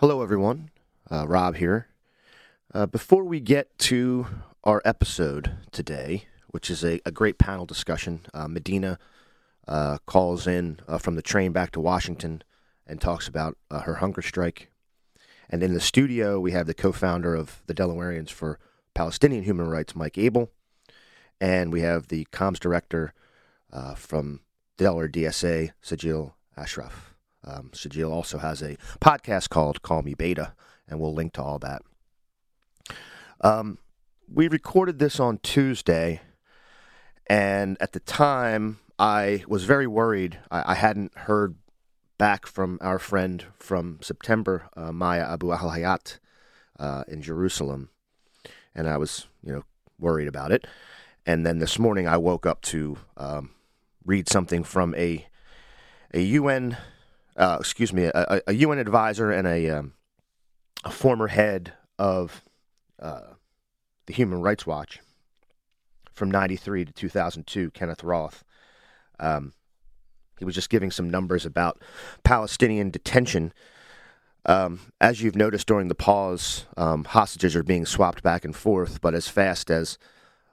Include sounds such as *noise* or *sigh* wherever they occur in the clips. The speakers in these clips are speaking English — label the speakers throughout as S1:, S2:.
S1: Hello, everyone. Uh, Rob here. Uh, before we get to our episode today, which is a, a great panel discussion, uh, Madinah uh, calls in uh, from the train back to Washington and talks about uh, her hunger strike. And in the studio, we have the co founder of the Delawareans for Palestinian Human Rights, Mike Abel. And we have the comms director from Delaware DSA, Syjil Ashraf. Um, Syjil also has a podcast called Call Me Beta, and we'll link to all that. Um, we recorded this on Tuesday, and at the time, I was very worried. I, I hadn't heard back from our friend from September, uh, Maya Abu Al Hayat, uh, in Jerusalem, and I was, you know, worried about it. And then this morning, I woke up to um, read something from a a UN, uh, excuse me, a, a, UN advisor and a um, a former head of uh, the Human Rights Watch from '93 to 2002, Kenneth Roth. Um, he was just giving some numbers about Palestinian detention. Um, as you've noticed during the pause, um, hostages are being swapped back and forth, but as fast as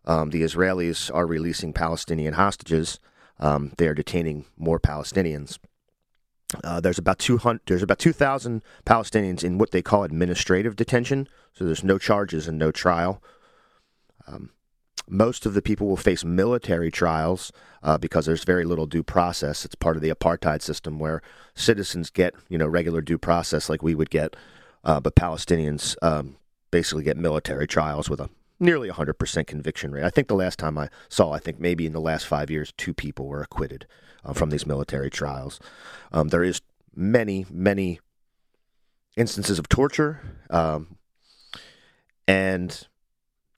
S1: um, the Israelis are releasing Palestinian hostages, um, they are detaining more Palestinians. Uh, there's about 200 there's about 2000 Palestinians in what they call administrative detention so there's no charges and no trial. Um, most of the people will face military trials uh, because there's very little due process. It's part of the apartheid system where citizens get you know regular due process like we would get uh, but Palestinians um, basically get military trials with a nearly 100% conviction rate. I think the last time I saw, I think maybe in the last five years, two people were acquitted uh, from these military trials. Um, there is many, many instances of torture, um, and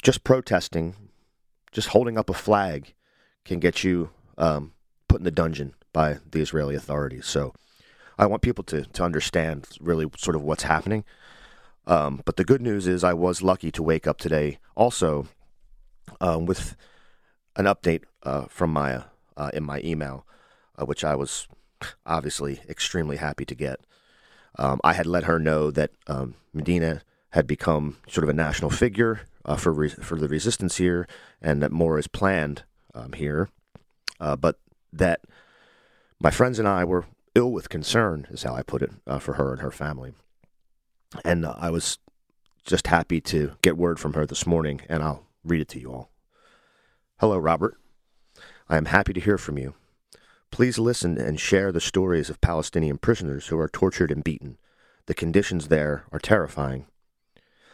S1: just protesting, just holding up a flag, can get you um, put in the dungeon by the Israeli authorities. So, I want people to to understand really sort of what's happening. Um, but the good news is I was lucky to wake up today also um, with an update uh, from Maya uh, in my email, uh, which I was obviously extremely happy to get. Um, I had let her know that um, Madinah had become sort of a national figure uh, for re- for the resistance here, and that more is planned um, here, uh, but that my friends and I were ill with concern, is how I put it, uh, for her and her family. And uh, I was just happy to get word from her this morning, and I'll read it to you all. Hello, Robert. I am happy to hear from you. Please listen and share the stories of Palestinian prisoners who are tortured and beaten. The conditions there are terrifying.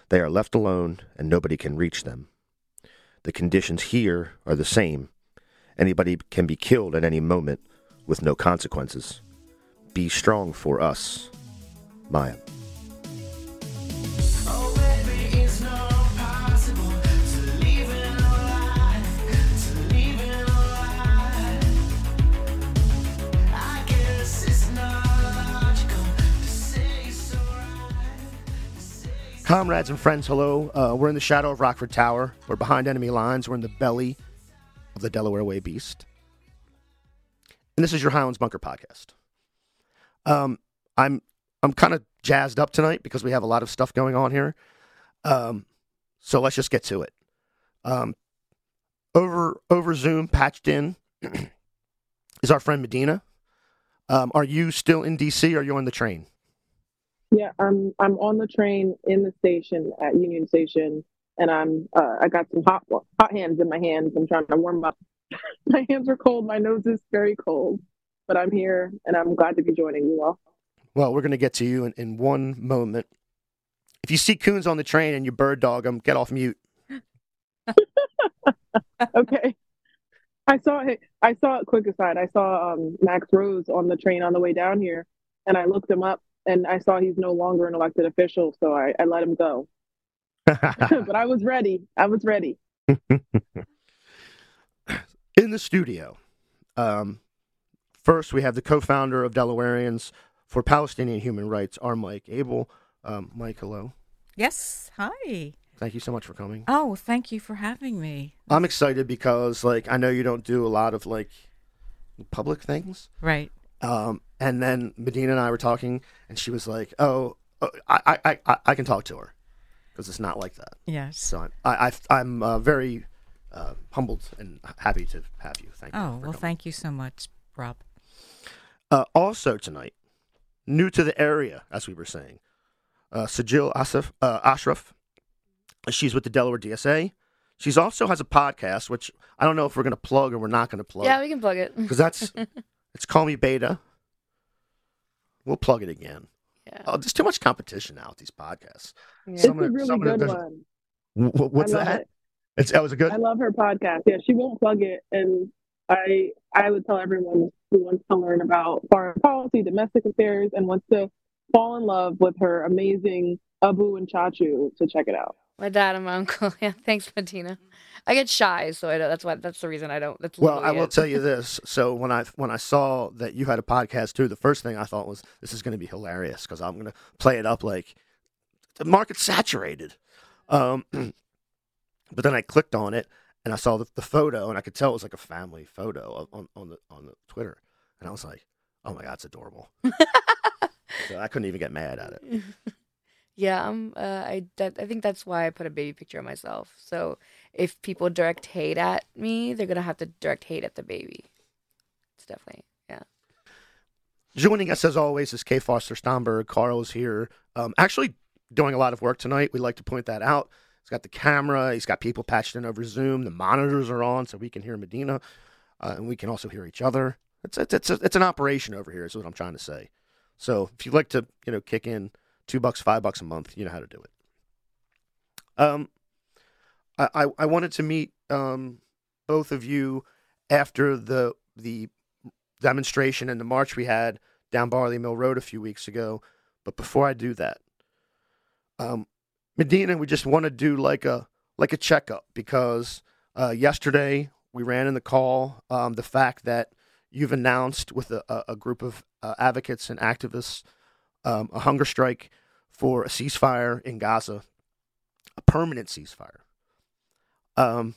S1: They are left alone, and nobody can reach them. The conditions here are the same. Anybody can be killed at any moment with no consequences. Be strong for us. Maya. Comrades and friends, hello. Uh, we're in the shadow of Rockford Tower. We're behind enemy lines. We're in the belly of the Delaware Way Beast. And this is your Highlands Bunker podcast. Um, I'm I'm kind of jazzed up tonight because we have a lot of stuff going on here. Um, so let's just get to it. Um, over over Zoom, patched in, *clears throat* is our friend Madinah. Um, are you still in DC? Or are you on the train?
S2: Yeah, I'm I'm on the train in the station at Union Station, and I'm uh, I got some hot hot hands in my hands. I'm trying to warm up. *laughs* my hands are cold. My nose is very cold, but I'm here, and I'm glad to be joining you all.
S1: Well, we're going to get to you in, in one moment. If you see Coons on the train and you bird dog them, get off mute. *laughs*
S2: okay. I saw it. I saw it. quick aside. I saw um, Max Rose on the train on the way down here, and I looked him up and I saw he's no longer an elected official, so I, I let him go. *laughs* but I was ready. I was ready. *laughs*
S1: In the studio, um, first we have the co-founder of Delawareans for Palestinian Human Rights, our Mike Abel. Um, Mike, hello.
S3: Yes. Hi.
S1: Thank you so much for coming.
S3: Oh, thank you for having me.
S1: I'm excited because, like, I know you don't do a lot of like public things,
S3: right?
S1: Um, and then Madinah and I were talking, and she was like, "Oh, uh, I, I, I, I can talk to her because it's not like that.
S3: Yes.
S1: So I'm, I, I, I'm uh, very uh, humbled and happy to have you. Thank you.
S3: Oh, well,
S1: coming.
S3: thank you so much, Rob.
S1: Uh, also tonight, new to the area, as we were saying, uh, Syjil Asif, uh, Ashraf. She's with the Delaware DSA. She's also has a podcast, which I don't know if we're going to plug or we're not going to plug.
S4: Yeah, we can plug it. *laughs*
S1: because that's *laughs* it's Call Me Beta. We'll plug it again.
S4: Yeah.
S1: Oh, there's too much competition now with these podcasts.
S4: Yeah.
S2: It's a really
S1: some of it
S2: good one.
S1: Wh- wh- What's
S2: I love
S1: that?
S2: It.
S1: It's that was a good.
S2: I love her podcast. Yeah, she won't plug it, and I I would tell everyone who wants to learn about foreign policy, domestic affairs, and wants to fall in love with her amazing Abu and Chachu to check it out.
S4: My dad and my uncle. *laughs* Yeah, thanks, Martina. I get shy, so I don't, that's why that's the reason I don't. That's
S1: Well, I will
S4: it.
S1: tell you *laughs* this. So when I when I saw that you had a podcast too, the first thing I thought was this is going to be hilarious because I'm going to play it up like the market's saturated. Um, *clears throat* but then I clicked on it and I saw the, the photo and I could tell it was like a family photo on, on the on the Twitter, and I was like, oh my god, it's adorable. *laughs* so I couldn't even get mad at it.
S4: Yeah, um, uh, I that, I think that's why I put a baby picture of myself. So if people direct hate at me, they're gonna have to direct hate at the baby. It's definitely yeah.
S1: Joining us as always is Kay Foster Stomberg. Carl is here. Um, actually doing a lot of work tonight. We like to point that out. He's got the camera. He's got people patched in over Zoom. The monitors are on, so we can hear Madinah, uh, and we can also hear each other. It's it's it's, a, it's an operation over here. Is what I'm trying to say. So if you'd like to, you know, kick in two bucks, five bucks a month, you know how to do it. Um, I I, I wanted to meet um both of you after the the demonstration and the march we had down Barley Mill Road a few weeks ago. But before I do that, um, Madinah, we just want to do like a like a checkup because uh, yesterday we ran in the call um, the fact that you've announced with a, a- group of uh, advocates and activists um, a hunger strike for a ceasefire in Gaza, a permanent ceasefire. Um,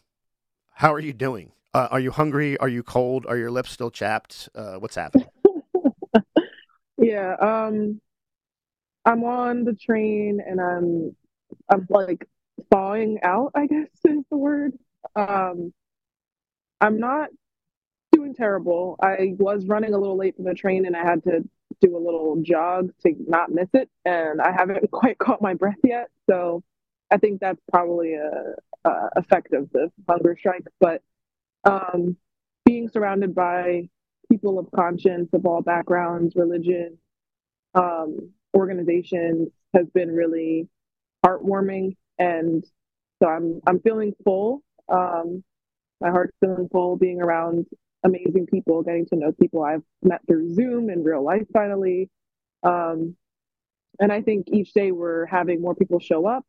S1: how are you doing? Uh, are you hungry? Are you cold? Are your lips still chapped? Uh, what's happening? *laughs*
S2: Yeah, um, I'm on the train and I'm I'm like thawing out, I guess *laughs* is the word. Um, I'm not doing terrible. I was running a little late for the train and I had to do a little jog to not miss it, and I haven't *laughs* quite caught my breath yet. So I think that's probably a, a effect of the hunger strike. But um, being surrounded by people of conscience of all backgrounds, religion, um, organizations has been really heartwarming, and so I'm I'm feeling full. Um, my heart's feeling full being around amazing people, getting to know people I've met through Zoom in real life finally. Um, and I think each day we're having more people show up.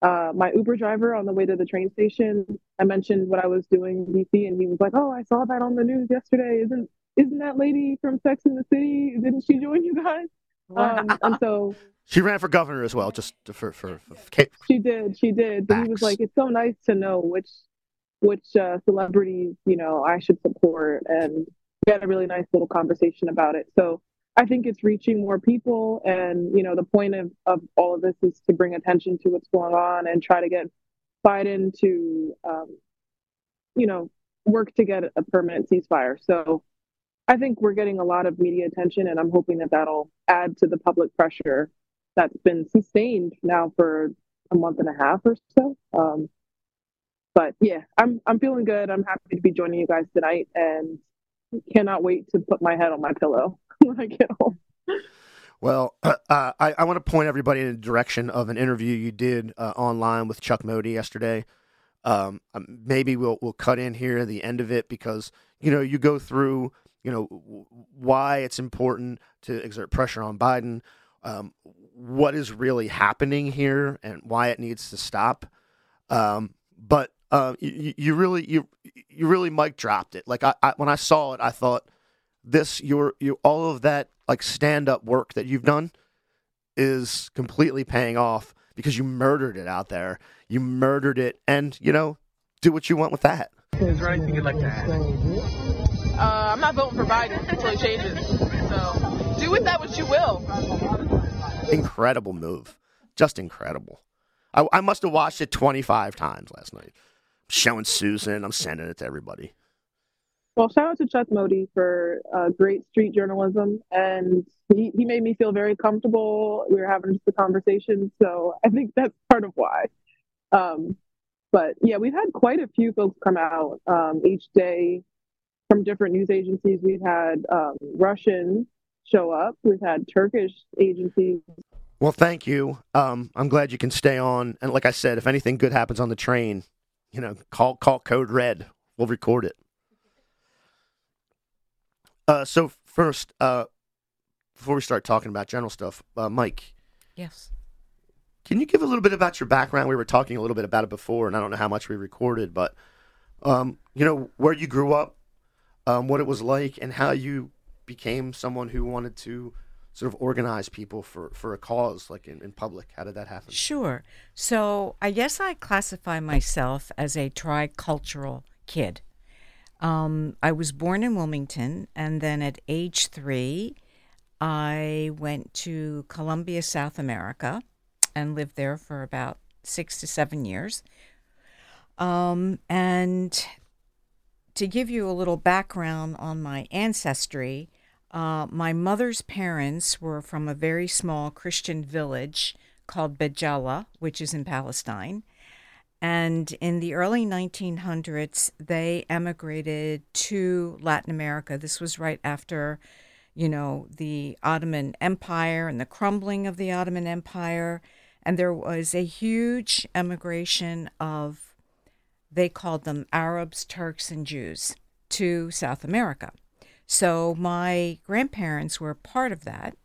S2: Uh, my Uber driver on the way to the train station, I mentioned what I was doing in DC, and he was like, "Oh, I saw that on the news yesterday. Isn't isn't that lady from Sex in the City? Didn't she join you guys?" Um, and so *laughs*
S1: She ran for governor as well, just for for, for
S2: she did, she did. But he was like, "It's so nice to know which which uh, celebrities you know I should support," and we had a really nice little conversation about it. So I think it's reaching more people, and you know, the point of of all of this is to bring attention to what's going on and try to get Biden to, um, you know, work to get a permanent ceasefire. So I think we're getting a lot of media attention, and I'm hoping that that'll add to the public pressure that's been sustained now for a month and a half or so. Um, but yeah, I'm I'm feeling good. I'm happy to be joining you guys tonight, and cannot wait to put my head on my pillow *laughs* when I get home.
S1: Well, *clears throat* uh, I, I want to point everybody in the direction of an interview you did uh, online with Chuck Modi yesterday. Um, um, maybe we'll we'll cut in here at the end of it because you know you go through you know why it's important to exert pressure on Biden, um, what is really happening here, and why it needs to stop. Um, but uh, you, you really you you really mic dropped it. Like I, I when I saw it, I thought this your you all of that like stand up work that you've done is completely paying off because you murdered it out there. You murdered it, and you know, do what you want with that.
S5: Is there anything you'd like to add? Uh, I'm not voting for Biden until he changes. So do with that what you will.
S1: incredible move, just incredible. I, I must have watched it 25 times last night. Showing Susan, I'm sending it to everybody.
S2: Well, shout out to Chuck Modi for uh, great street journalism, and he, he made me feel very comfortable. We were having just a conversation, so I think that's part of why. Um, but yeah, we've had quite a few folks come out um, each day from different news agencies. We've had um, Russian show up. We've had Turkish agencies.
S1: Well, thank you. Um, I'm glad you can stay on. And like I said, if anything good happens on the train, you know, call call code red. We'll record it. Uh, so first, uh, before we start talking about general stuff, uh, Mike,
S3: Yes.
S1: can you give a little bit about your background? We were talking a little bit about it before, and I don't know how much we recorded, but um, you know where you grew up, um, what it was like, and how you became someone who wanted to sort of organize people for, for a cause, like in, in public. How did that happen?
S3: Sure. So I guess I classify myself as a tricultural kid. Um, I was born in Wilmington, and then at age three, I went to Colombia, South America, and lived there for about six to seven years. Um, and to give you a little background on my ancestry, uh, my mother's parents were from a very small Christian village called Beit Jala, which is in Palestine. And in the early 1900s, they emigrated to Latin America. This was right after, you know, the Ottoman Empire and the crumbling of the Ottoman Empire. And there was a huge emigration of, they called them Arabs, Turks, and Jews to South America. So my grandparents were part of that.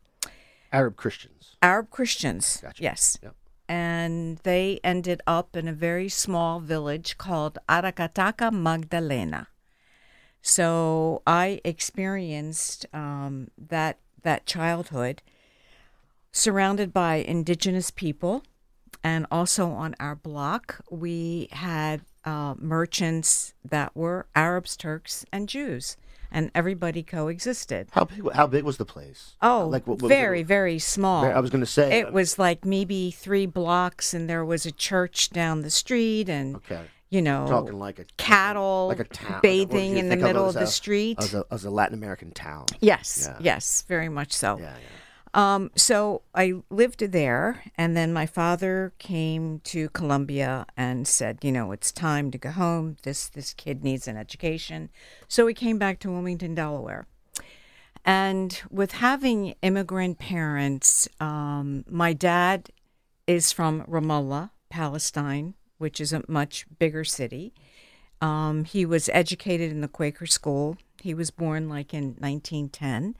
S1: Arab Christians.
S3: Arab Christians.
S1: Gotcha.
S3: Yes.
S1: Yep.
S3: And they ended up in a very small village called Aracataca Magdalena. So I experienced um, that that childhood surrounded by indigenous people, and also on our block we had uh, merchants that were Arabs, Turks, and Jews, and everybody coexisted.
S1: How big? How big was the place?
S3: Oh,
S1: Like, what- what
S3: very, very small.
S1: I was going to say.
S3: It uh, was like maybe three blocks, and there was a church down the street, and
S1: okay.
S3: you know,
S1: Talking like a
S3: cattle
S1: like a town, like a- what
S3: bathing in the
S1: of
S3: middle
S1: as
S3: of the
S1: a-
S3: street.
S1: As a, as a Latin American town.
S3: yes,
S1: Yeah.
S3: yes, very much so.
S1: Yeah, yeah.
S3: Um, so I lived there, and then my father came to Colombia and said, you know, it's time to go home. This this kid needs an education. So we came back to Wilmington, Delaware. And with having immigrant parents, um, my dad is from Ramallah, Palestine, which is a much bigger city. Um, he was educated in the Quaker school. He was born like in 1910.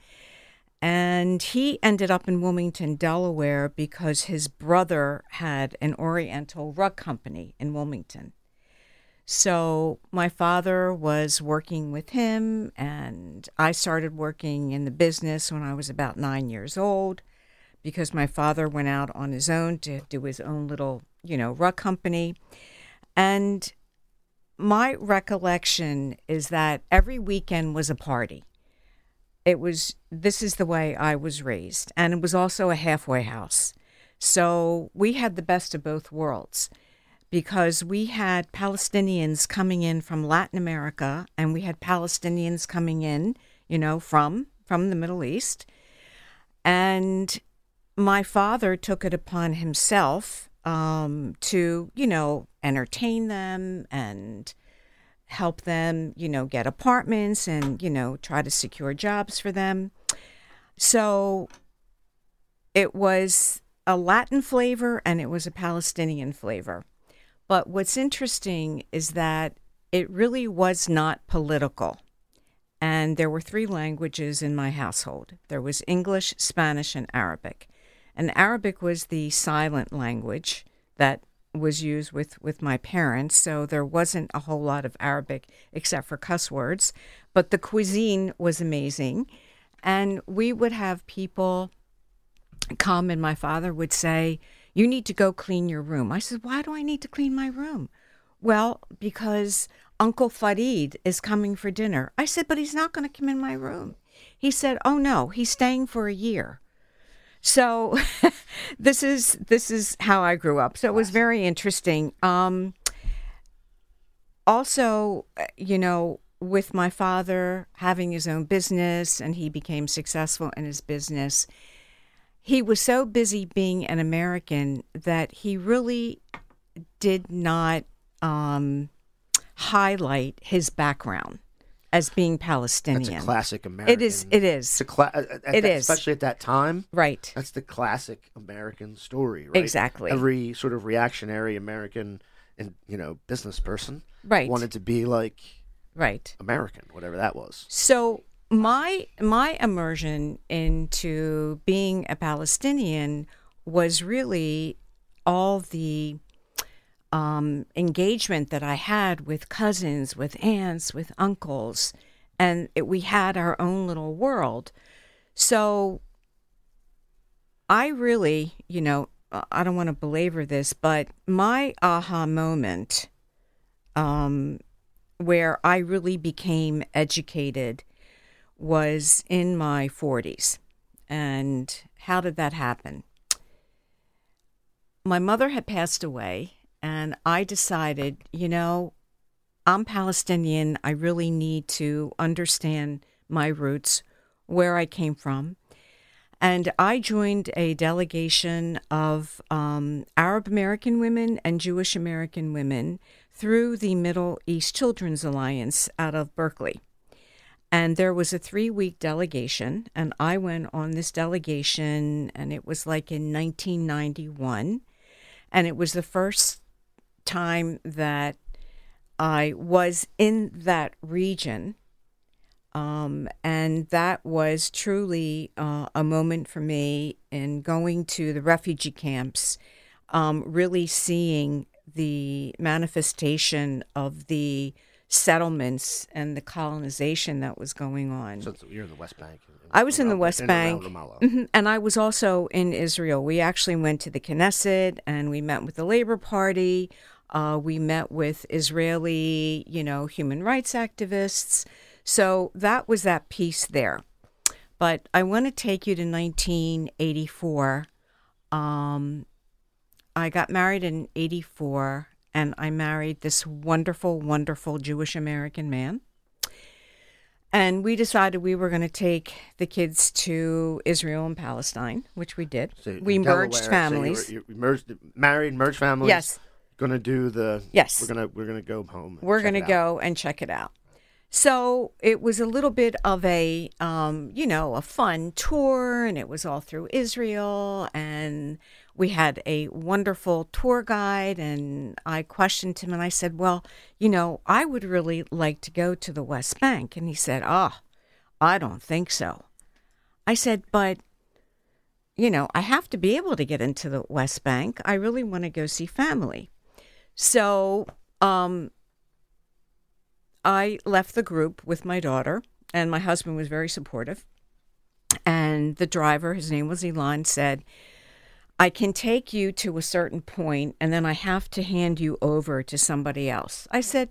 S3: And he ended up in Wilmington, Delaware, because his brother had an Oriental rug company in Wilmington. So my father was working with him, and I started working in the business when I was about nine years old because my father went out on his own to do his own little, you know, rug company. And my recollection is that every weekend was a party it was this is the way I was raised and it was also a halfway house. So we had the best of both worlds because we had Palestinians coming in from Latin America and we had Palestinians coming in, you know, from from the Middle East. And my father took it upon himself um, to, you know, entertain them and help them, you know, get apartments and, you know, try to secure jobs for them. So it was a Latin flavor and it was a Palestinian flavor. But what's interesting is that it really was not political. And there were three languages in my household there was English, Spanish, and Arabic. And Arabic was the silent language that was used with, with my parents, so there wasn't a whole lot of Arabic except for cuss words. But the cuisine was amazing. And we would have people come, and my father would say, You need to go clean your room. I said, Why do I need to clean my room? Well, because Uncle Farid is coming for dinner. I said, But he's not going to come in my room. He said, Oh, no, he's staying for a year. So *laughs* this is this is how I grew up. So it was very interesting. Um, also, uh, you know, with my father having his own business and he became successful in his business, he was so busy being an American that he really did not um, highlight his background as being Palestinian.
S1: That's a classic American.
S3: It is. It is.
S1: It's a cla- uh, at
S3: It
S1: that-
S3: is.
S1: especially at that time.
S3: right.
S1: That's the classic American story, right?
S3: Exactly.
S1: Every sort of reactionary American and you know business person
S3: Right.
S1: wanted to be like
S3: Right.
S1: American, whatever that was.
S3: So my my immersion into being a Palestinian was really all the um, engagement that I had with cousins, with aunts, with uncles, and it, we had our own little world. So I really, you know, uh, I don't want to belabor this, but my aha moment um, where I really became educated was in my 40s. And how did that happen? My mother had passed away, and I decided, you know, I'm Palestinian. I really need to understand my roots, where I came from. And I joined a delegation of um, Arab American women and Jewish American women through the Middle East Children's Alliance out of Berkeley. And there was a three week delegation, and I went on this delegation, and it was like in 1991. And it was the first time that I was in that region. Um, and that was truly uh, a moment for me in going to the refugee camps, um, really seeing the manifestation of the settlements and the colonization that was going on.
S1: So you're in the West Bank.
S3: I was in the West Bank. Mhm. And I was also in Israel. We actually went to the Knesset and we met with the Labor Party. Uh, we met with Israeli, you know, human rights activists. So that was that piece there. But I want to take you to 1984. Um, I got married in 84 and I married this wonderful, wonderful Jewish American man. And we decided we were going to take the kids to Israel and Palestine, which we did.
S1: So
S3: we merged
S1: Delaware,
S3: families.
S1: So you, were, you merged, married, merged families.
S3: Yes.
S1: Gonna do the.
S3: Yes.
S1: We're gonna we're gonna go home.
S3: we're going to go and check it out. So it was a little bit of a, um, you know, a fun tour, and it was all through Israel. And we had a wonderful tour guide, and I questioned him, and I said, "Well, you know, I would really like to go to the West Bank," and he said, "Ah, I don't think so." I said, "But." You know, I have to be able to get into the West Bank. I really want to go see family. So, um, I left the group with my daughter, and my husband was very supportive. And the driver, his name was Elon, said, I can take you to a certain point, and then I have to hand you over to somebody else. I said,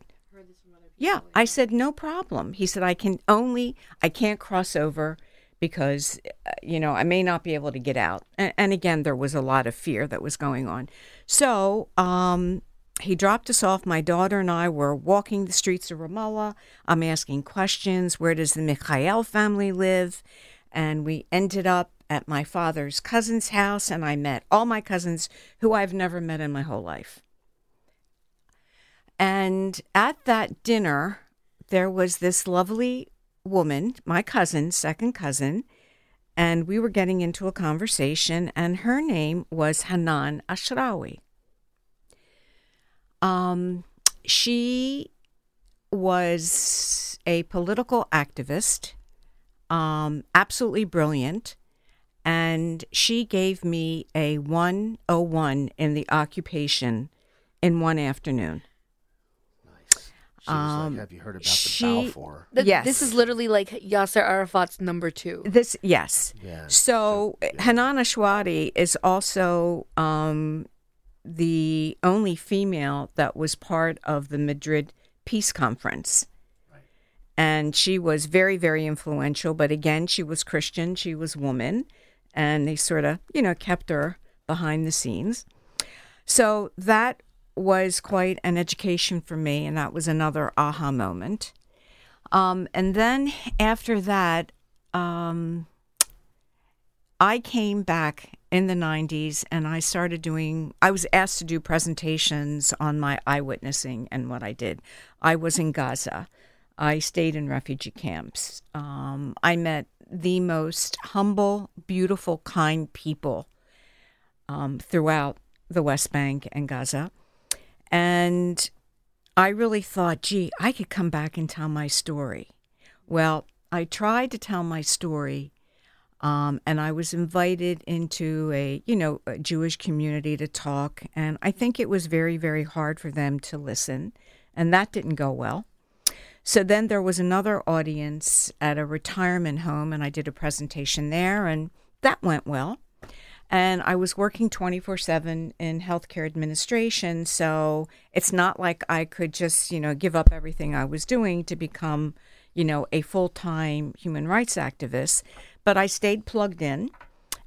S3: Yeah, I said, no problem. He said, I can only, I can't cross over because, uh, you know, I may not be able to get out. And, and again, there was a lot of fear that was going on. So, um, he dropped us off. My daughter and I were walking the streets of Ramallah. I'm asking questions. Where does the Mikhael family live? And we ended up at my father's cousin's house, and I met all my cousins who I've never met in my whole life. And at that dinner, there was this lovely woman, my cousin, second cousin, and we were getting into a conversation, and her name was Hanan Ashrawi. Um, she was a political activist, um, absolutely brilliant, and she gave me a 101 in the occupation in one afternoon.
S1: She was
S3: Um,
S1: like, "Have you heard about
S3: she-
S1: the Balfour?"
S4: Th-
S3: Yes.
S4: This is literally like Yasser Arafat's number two.
S3: This, yes.
S1: Yeah.
S3: So Hanan Ashrawi is also um, the only female that was part of the Madrid Peace Conference. And she was very, very influential. But again, she was Christian, she was woman. and they sort of, you know, kept her behind the scenes. So that was quite an education for me, and that was another aha moment. Um, and then after that, um, I came back in the 90s and I started doing, I was asked to do presentations on my eyewitnessing and what I did. I was in Gaza. I stayed in refugee camps. Um, I met the most humble, beautiful, kind people um, throughout the West Bank and Gaza. And I really thought, gee, I could come back and tell my story. Well, I tried to tell my story, um, and I was invited into a, you know, a Jewish community to talk, and I think it was very, very hard for them to listen, and that didn't go well. So then there was another audience at a retirement home, and I did a presentation there, and that went well. And I was working 24 7 in healthcare administration. So it's not like I could just, you know, give up everything I was doing to become, you know, a full time human rights activist. But I stayed plugged in.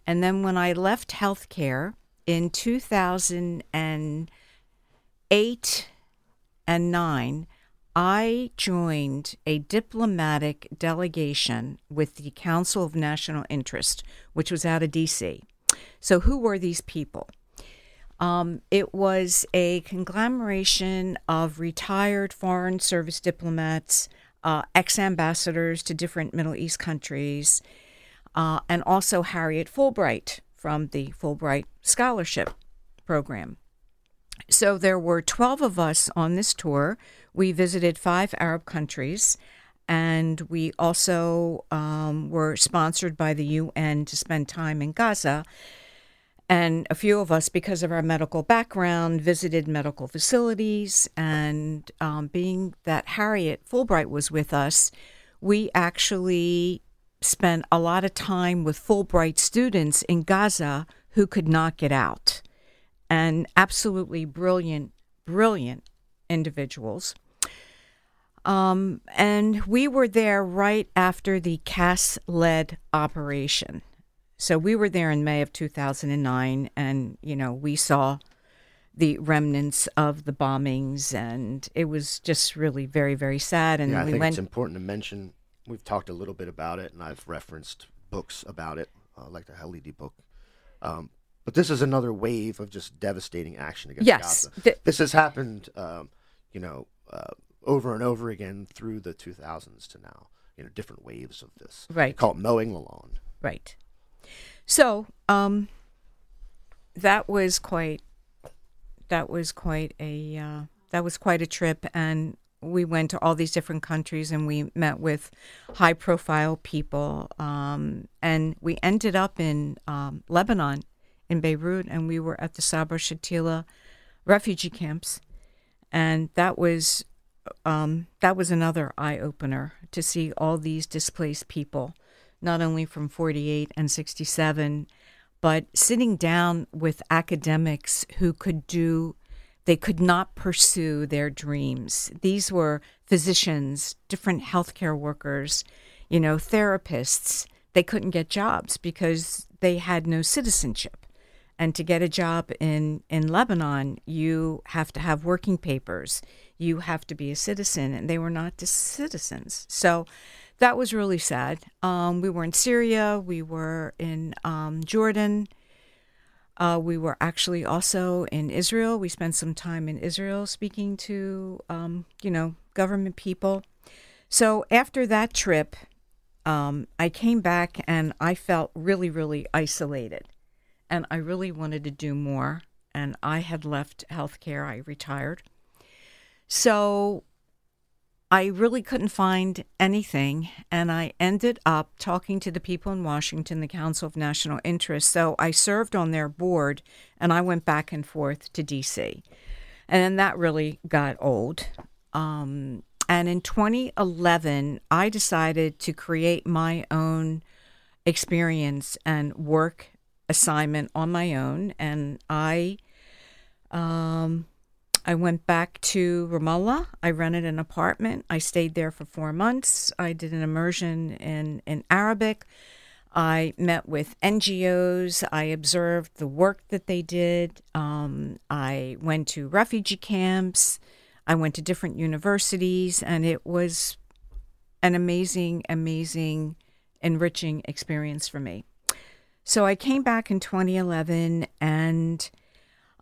S3: And then when I left healthcare in 2008 and 9, I joined a diplomatic delegation with the Council of National Interest, which was out of DC. So, who were these people? Um, it was a conglomeration of retired Foreign Service diplomats, uh, ex ambassadors to different Middle East countries, uh, and also Harriet Fulbright from the Fulbright Scholarship Program. So there were 12 of us on this tour. We visited five Arab countries, and we also um, were sponsored by the UN to spend time in Gaza. And a few of us, because of our medical background, visited medical facilities. And um, being that Harriet Fulbright was with us, we actually spent a lot of time with Fulbright students in Gaza who could not get out. And absolutely brilliant, brilliant individuals. Um, and we were there right after the Cast Lead operation. So we were there in May of 2009, and, you know, we saw the remnants of the bombings, and it was just really very, very sad. And
S1: yeah, I
S3: we
S1: think
S3: went.
S1: it's important to mention. We've talked a little bit about it, and I've referenced books about it, uh, like the Khalidi book. Um, but this is another wave of just devastating action against
S3: Yes,
S1: Gaza.
S3: th-
S1: this has happened, um, you know, uh, over and over again through the 2000s to now. You know, different waves of this.
S3: Right.
S1: They call it mowing the lawn.
S3: Right. So, um, that was quite, that was quite a, uh, that was quite a trip, and we went to all these different countries, and we met with high-profile people, um, and we ended up in um, Lebanon, in Beirut, and we were at the Sabra Shatila refugee camps, and that was, um, that was another eye opener to see all these displaced people not only from 48 and 67, but sitting down with academics who could do, they could not pursue their dreams. These were physicians, different healthcare workers, you know, therapists. They couldn't get jobs because they had no citizenship. And to get a job in, in Lebanon, you have to have working papers. You have to be a citizen, and they were not citizens. So that was really sad. Um, we were in Syria, we were in um, Jordan, uh, we were actually also in Israel. We spent some time in Israel speaking to, um, you know, government people. So after that trip, um, I came back and I felt really, really isolated. And I really wanted to do more. And I had left healthcare, I retired. So I really couldn't find anything, and I ended up talking to the people in Washington, the Council of National Interest. So I served on their board, and I went back and forth to DC. And then that really got old. Um, and in 2011, I decided to create my own experience and work assignment on my own. And I um, I went back to Ramallah. I rented an apartment. I stayed there for four months. I did an immersion in, in Arabic. I met with NGOs. I observed the work that they did. Um, I went to refugee camps. I went to different universities, and it was an amazing, amazing, enriching experience for me. So I came back in 2011 and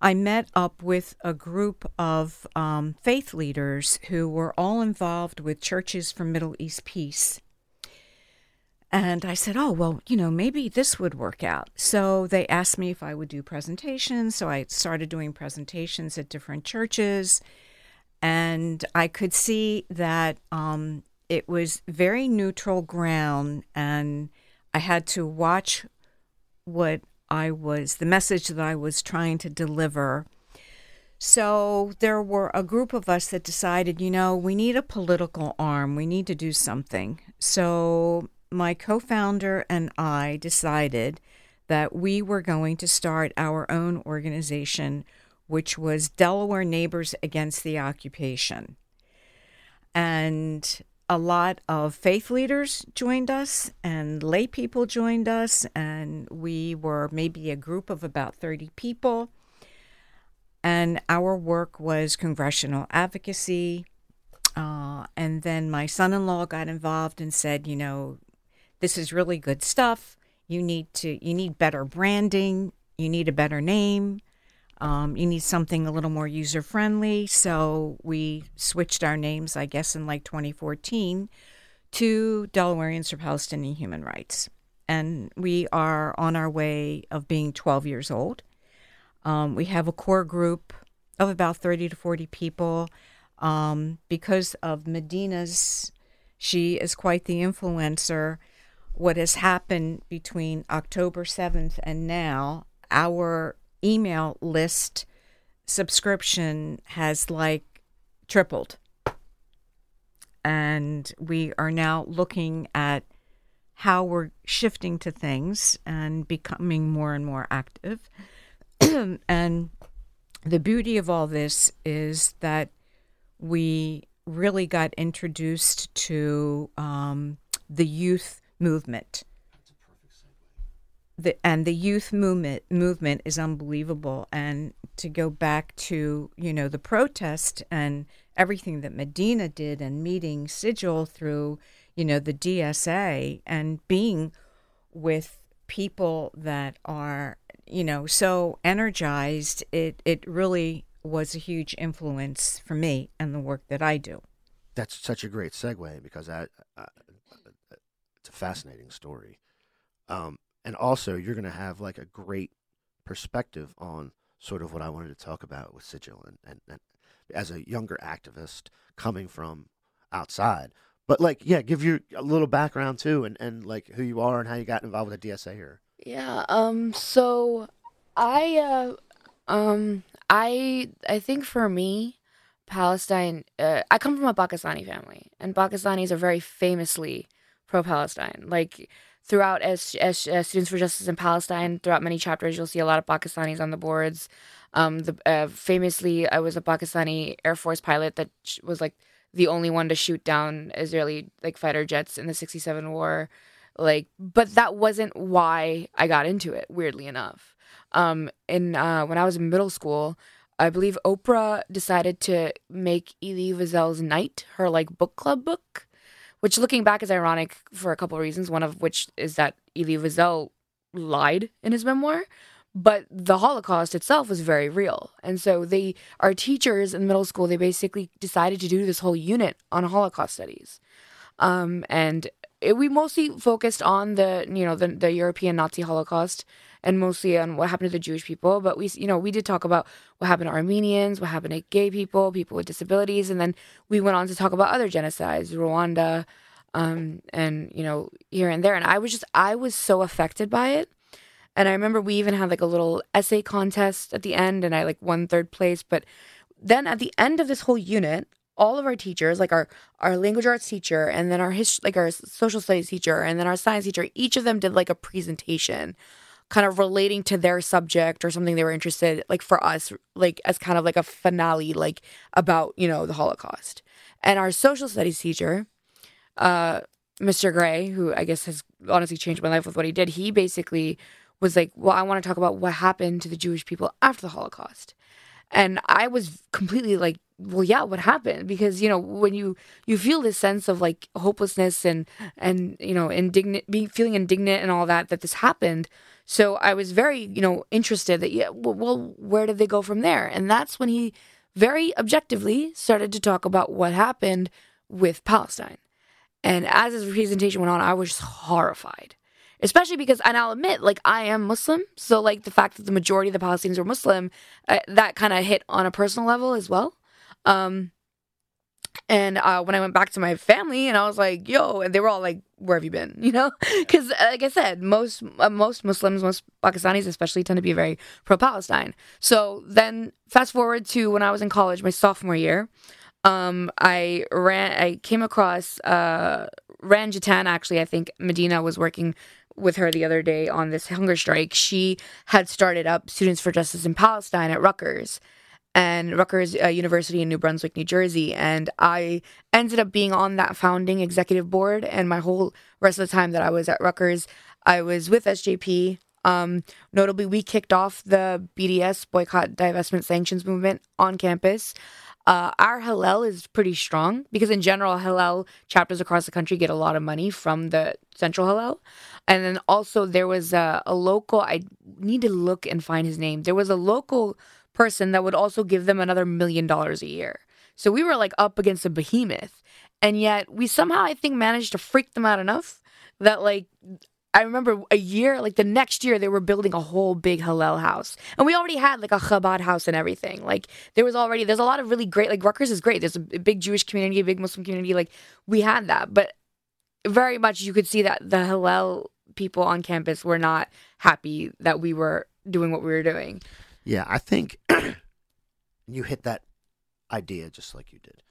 S3: I met up with a group of um, faith leaders who were all involved with Churches for Middle East Peace. And I said, oh, well, you know, maybe this would work out. So they asked me if I would do presentations. So I started doing presentations at different churches. And I could see that um, it was very neutral ground. And I had to watch what I was, the message that I was trying to deliver. So there were a group of us that decided, you know, we need a political arm. We need to do something. So my co founder and I decided that we were going to start our own organization, which was Delaware Neighbors Against the Occupation. And a lot of faith leaders joined us and lay people joined us, and we were maybe a group of about 30 people. And our work was congressional advocacy. Uh, and then my son in law got involved and said, you know, this is really good stuff. You need to you need better branding. You need a better name. Um, you need something a little more user friendly. So we switched our names, I guess, in like 2014 to Delawareans for Palestinian Human Rights. And we are on our way of being 12 years old. Um, we have a core group of about 30 to 40 people. Um, because of Madinah's, she is quite the influencer what has happened between October 7th and now, our email list subscription has like tripled. And we are now looking at how we're shifting to things and becoming more and more active. *clears throat* and the beauty of all this is that we really got introduced to um, the youth movement. The, and the youth movement movement is unbelievable and to go back to you know the protest and everything that Madinah did and meeting Syjil through you know the DSA and being with people that are you know so energized it it really was a huge influence for me and the work that I do
S1: that's such a great segue because I, I it's a fascinating story. Um, and also, you're going to have like a great perspective on sort of what I wanted to talk about with Syjil and, and, and as a younger activist coming from outside. But like, yeah, give you a little background too, and, and like who you are and how you got involved with the DSA here.
S4: Yeah. Um. So, I uh, um, I I think for me, Palestine. Uh, I come from a Pakistani family, and Pakistanis are very famously pro-Palestine. Like throughout, as, as, Students for Justice in Palestine, throughout many chapters, you'll see a lot of Pakistanis on the boards. Um, the uh, famously, I was a Pakistani Air Force pilot that was like the only one to shoot down Israeli like fighter jets in the '67 war. Like, but that wasn't why I got into it. Weirdly enough, um, in uh, when I was in middle school, I believe Oprah decided to make Elie Wiesel's Night her like book club book which looking back is ironic for a couple of reasons. One of which is that Elie Wiesel lied in his memoir, but the Holocaust itself was very real. And so they, our teachers in middle school, they basically decided to do this whole unit on Holocaust studies. Um, and it, we mostly focused on the, you know, the, the European Nazi Holocaust and mostly on what happened to the Jewish people. But we, you know, we did talk about what happened to Armenians, what happened to gay people, people with disabilities, and then we went on to talk about other genocides, Rwanda, um, and you know, here and there. And I was just, I was so affected by it. And I remember we even had like a little essay contest at the end, and I like won third place. But then at the end of this whole unit, all of our teachers, like our our language arts teacher, and then our his, like our social studies teacher, and then our science teacher, each of them did like a presentation kind of relating to their subject or something they were interested like for us like as kind of like a finale like about you know the holocaust and our social studies teacher uh Mr. Gray, who I guess has honestly changed my life with what he did, he basically was like, Well, I want to talk about what happened to the Jewish people after the Holocaust. And I was completely like, well, yeah, what happened? Because you know, when you you feel this sense of like hopelessness and and you know, indignant, being feeling indignant and all that that this happened. So I was very you know interested that yeah, well, where did they go from there? And that's when he very objectively started to talk about what happened with Palestine. And as his presentation went on, I was horrified especially because and I'll admit like I am Muslim so like the fact that the majority of the Palestinians are Muslim uh, that kind of hit on a personal level as well um and uh, when I went back to my family and I was like yo and they were all like where have you been *laughs* you know because like I said most uh, most Muslims most Pakistanis especially tend to be very pro Palestine so then fast forward to when I was in college my sophomore year um, I ran. I came across uh, Ranjitan. Actually, I think Madinah was working with her the other day on this hunger strike. She had started up Students for Justice in Palestine at Rutgers and Rutgers uh, University in New Brunswick, New Jersey. And I ended up being on that founding executive board. And my whole rest of the time that I was at Rutgers, I was with SJP. Um, notably, we kicked off the BDS boycott, divestment, sanctions movement on campus. Uh, our Hillel is pretty strong because, in general, Hillel chapters across the country get a lot of money from the central Hillel. And then also, there was a, a local, I need to look and find his name. There was a local person that would also give them another million dollars a year. So we were like up against a behemoth. And yet, we somehow, I think, managed to freak them out enough that like I remember a year, like the next year, they were building a whole big Hillel house. And we already had like a Chabad house and everything. Like there was already, there's a lot of really great, like Rutgers is great. There's a big Jewish community, a big Muslim community. Like we had that. But very much you could see that the Hillel people on campus were not happy that we were doing what we were doing.
S1: Yeah, I think *clears throat* you hit that idea just like you did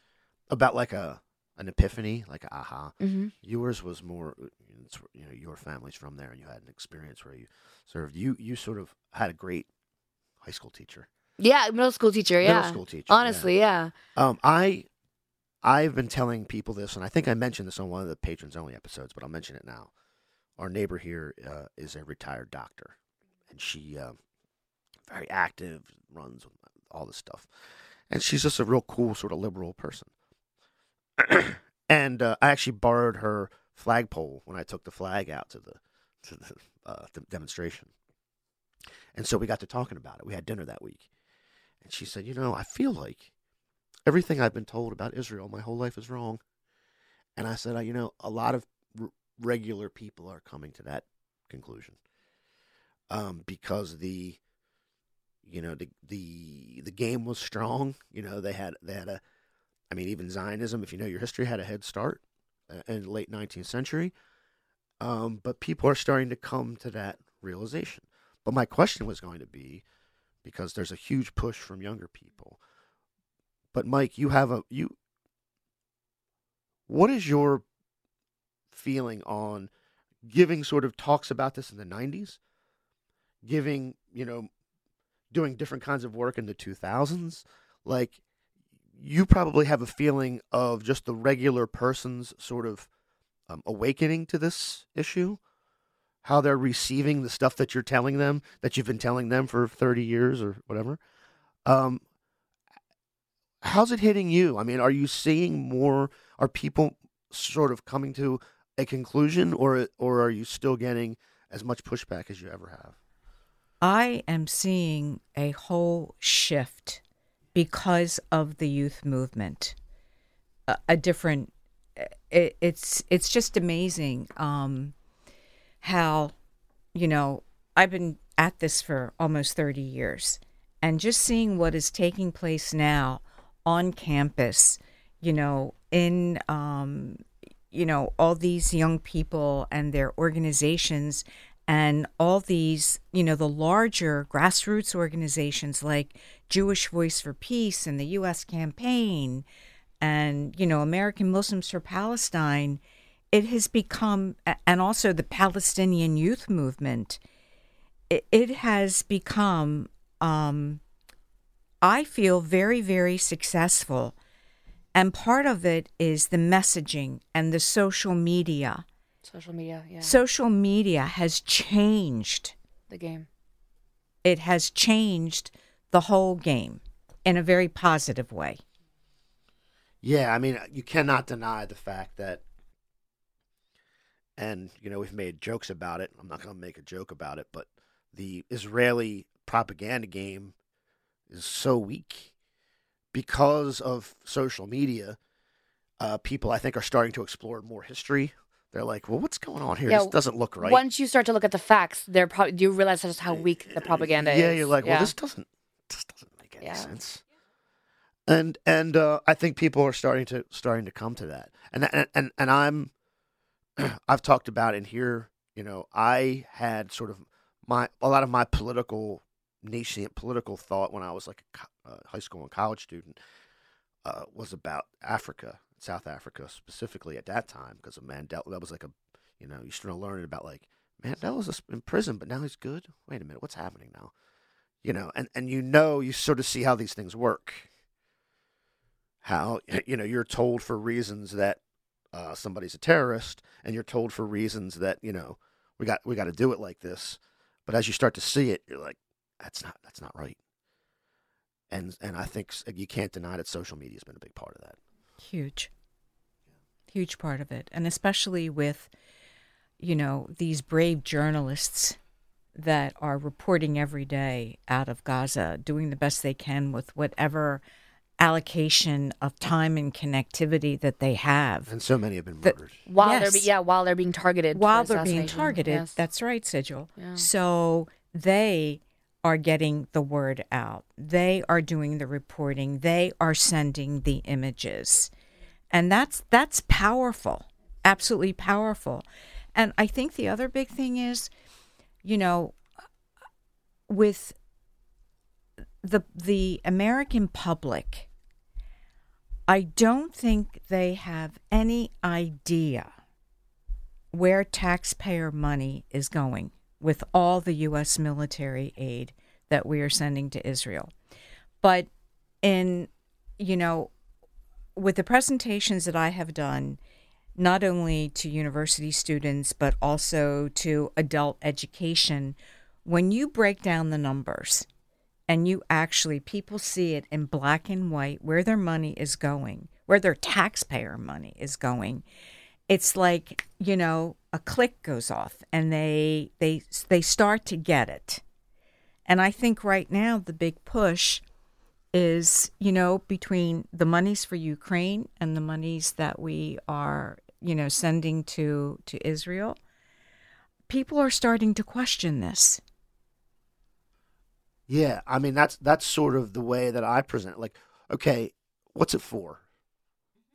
S1: about like a an epiphany, like a aha.
S4: Mm-hmm.
S1: Yours was more, you know, your family's from there, and you had an experience where you served. You you sort of had a great high school teacher.
S4: Yeah, middle school teacher. Yeah,
S1: middle school teacher.
S4: Honestly, yeah.
S1: yeah. Um, I I've been telling people this, and I think I mentioned this on one of the patrons only episodes, but I'll mention it now. Our neighbor here uh, is a retired doctor, and she uh, very active, runs all this stuff, and she's just a real cool sort of liberal person. *clears throat* and uh, I actually borrowed her flagpole when I took the flag out to the to the, uh, demonstration. And so we got to talking about it. We had dinner that week, and she said, "You know, I feel like everything I've been told about Israel my whole life is wrong." And I said, "You know, a lot of r- regular people are coming to that conclusion um, because the." You know the the the game was strong. You know they had they had a I mean, even Zionism, if you know your history, had a head start uh, in the late 19th century. Um, but people are starting to come to that realization. But my question was going to be because there's a huge push from younger people. But Mike, you have a you. What is your feeling on giving sort of talks about this in the 90s? Giving, you know, doing different kinds of work in the 2000s? Like, you probably have a feeling of just the regular person's sort of um, awakening to this issue, how they're receiving the stuff that you're telling them, that you've been telling them for 30 years or whatever. Um, how's it hitting you? I mean, are you seeing more? Are people sort of coming to a conclusion, or or are you still getting as much pushback as you ever have?
S3: I am seeing a whole shift because of the youth movement. A, a different, it, it's it's just amazing um, how, you know, I've been at this for almost thirty years, and just seeing what is taking place now on campus, you know, in um, you know all these young people and their organizations and all these, you know, the larger grassroots organizations like Jewish Voice for Peace and the U.S. Campaign and, you know, American Muslims for Palestine, it has become, and also the Palestinian youth movement, it, it has become, um, I feel, very, very successful And part of it is the messaging and the social media.
S4: Social media, yeah.
S3: Social media has changed.
S4: the game.
S3: It has changed the whole game in a very positive way.
S1: Yeah, I mean, you cannot deny the fact that, and you know, we've made jokes about it. I'm not going to make a joke about it, but the Israeli propaganda game is so weak because of social media. Uh, people, I think, are starting to explore more history. They're like, "Well, what's going on here?
S4: Yeah,
S1: this doesn't look right."
S4: Once you start to look at the facts, they're probably you realize just how weak the propaganda
S1: yeah,
S4: is.
S1: Yeah, you're like, well,
S4: Yeah.
S1: this doesn't this doesn't make any sense. And and uh, I think people are starting to starting to come to that. And and and, and I'm *clears throat* I've talked about in here. You know, I had sort of my a lot of my political nascent political thought when I was like a co- uh, high school and college student uh, was about Africa, South Africa specifically at that time because of Mandela. That was like a you know you started learning about like Mandela's in prison, but now he's good. Wait a minute, what's happening now? You know, and and you know you sort of see how these things work. How you know you're told for reasons that uh, somebody's a terrorist, and you're told for reasons that you know we got we got to do it like this. But as you start to see it, you're like, that's not that's not right. And and I think you can't deny that social media has been a big part of that.
S3: Huge. Huge part of it. And especially with, you know, these brave journalists that are reporting every day out of Gaza, doing the best they can with whatever allocation of time and connectivity that they have.
S1: And so many have been
S3: The-
S1: murdered.
S4: while they're
S3: Yes.
S4: be, yeah while they're being targeted
S3: While they're being targeted.
S4: Yes.
S3: That's right, Syjil.
S4: Yeah.
S3: So they are getting the word out. They are doing the reporting. They are sending the images. And that's that's powerful. Absolutely powerful. And I think the other big thing is, you know, with the the American public, I don't think they have any idea where taxpayer money is going with all the U.S. military aid that we are sending to Israel. But in, you know, with the presentations that I have done, not only to university students, but also to adult education, when you break down the numbers and you actually, people see it in black and white where their money is going, where their taxpayer money is going, it's like you know a click goes off and they they they start to get it and i think right now the big push is you know between the monies for ukraine and the monies that we are you know sending to to israel people are starting to question this
S1: Yeah, I mean that's that's sort of the way that I present. it. Like, okay, what's it for?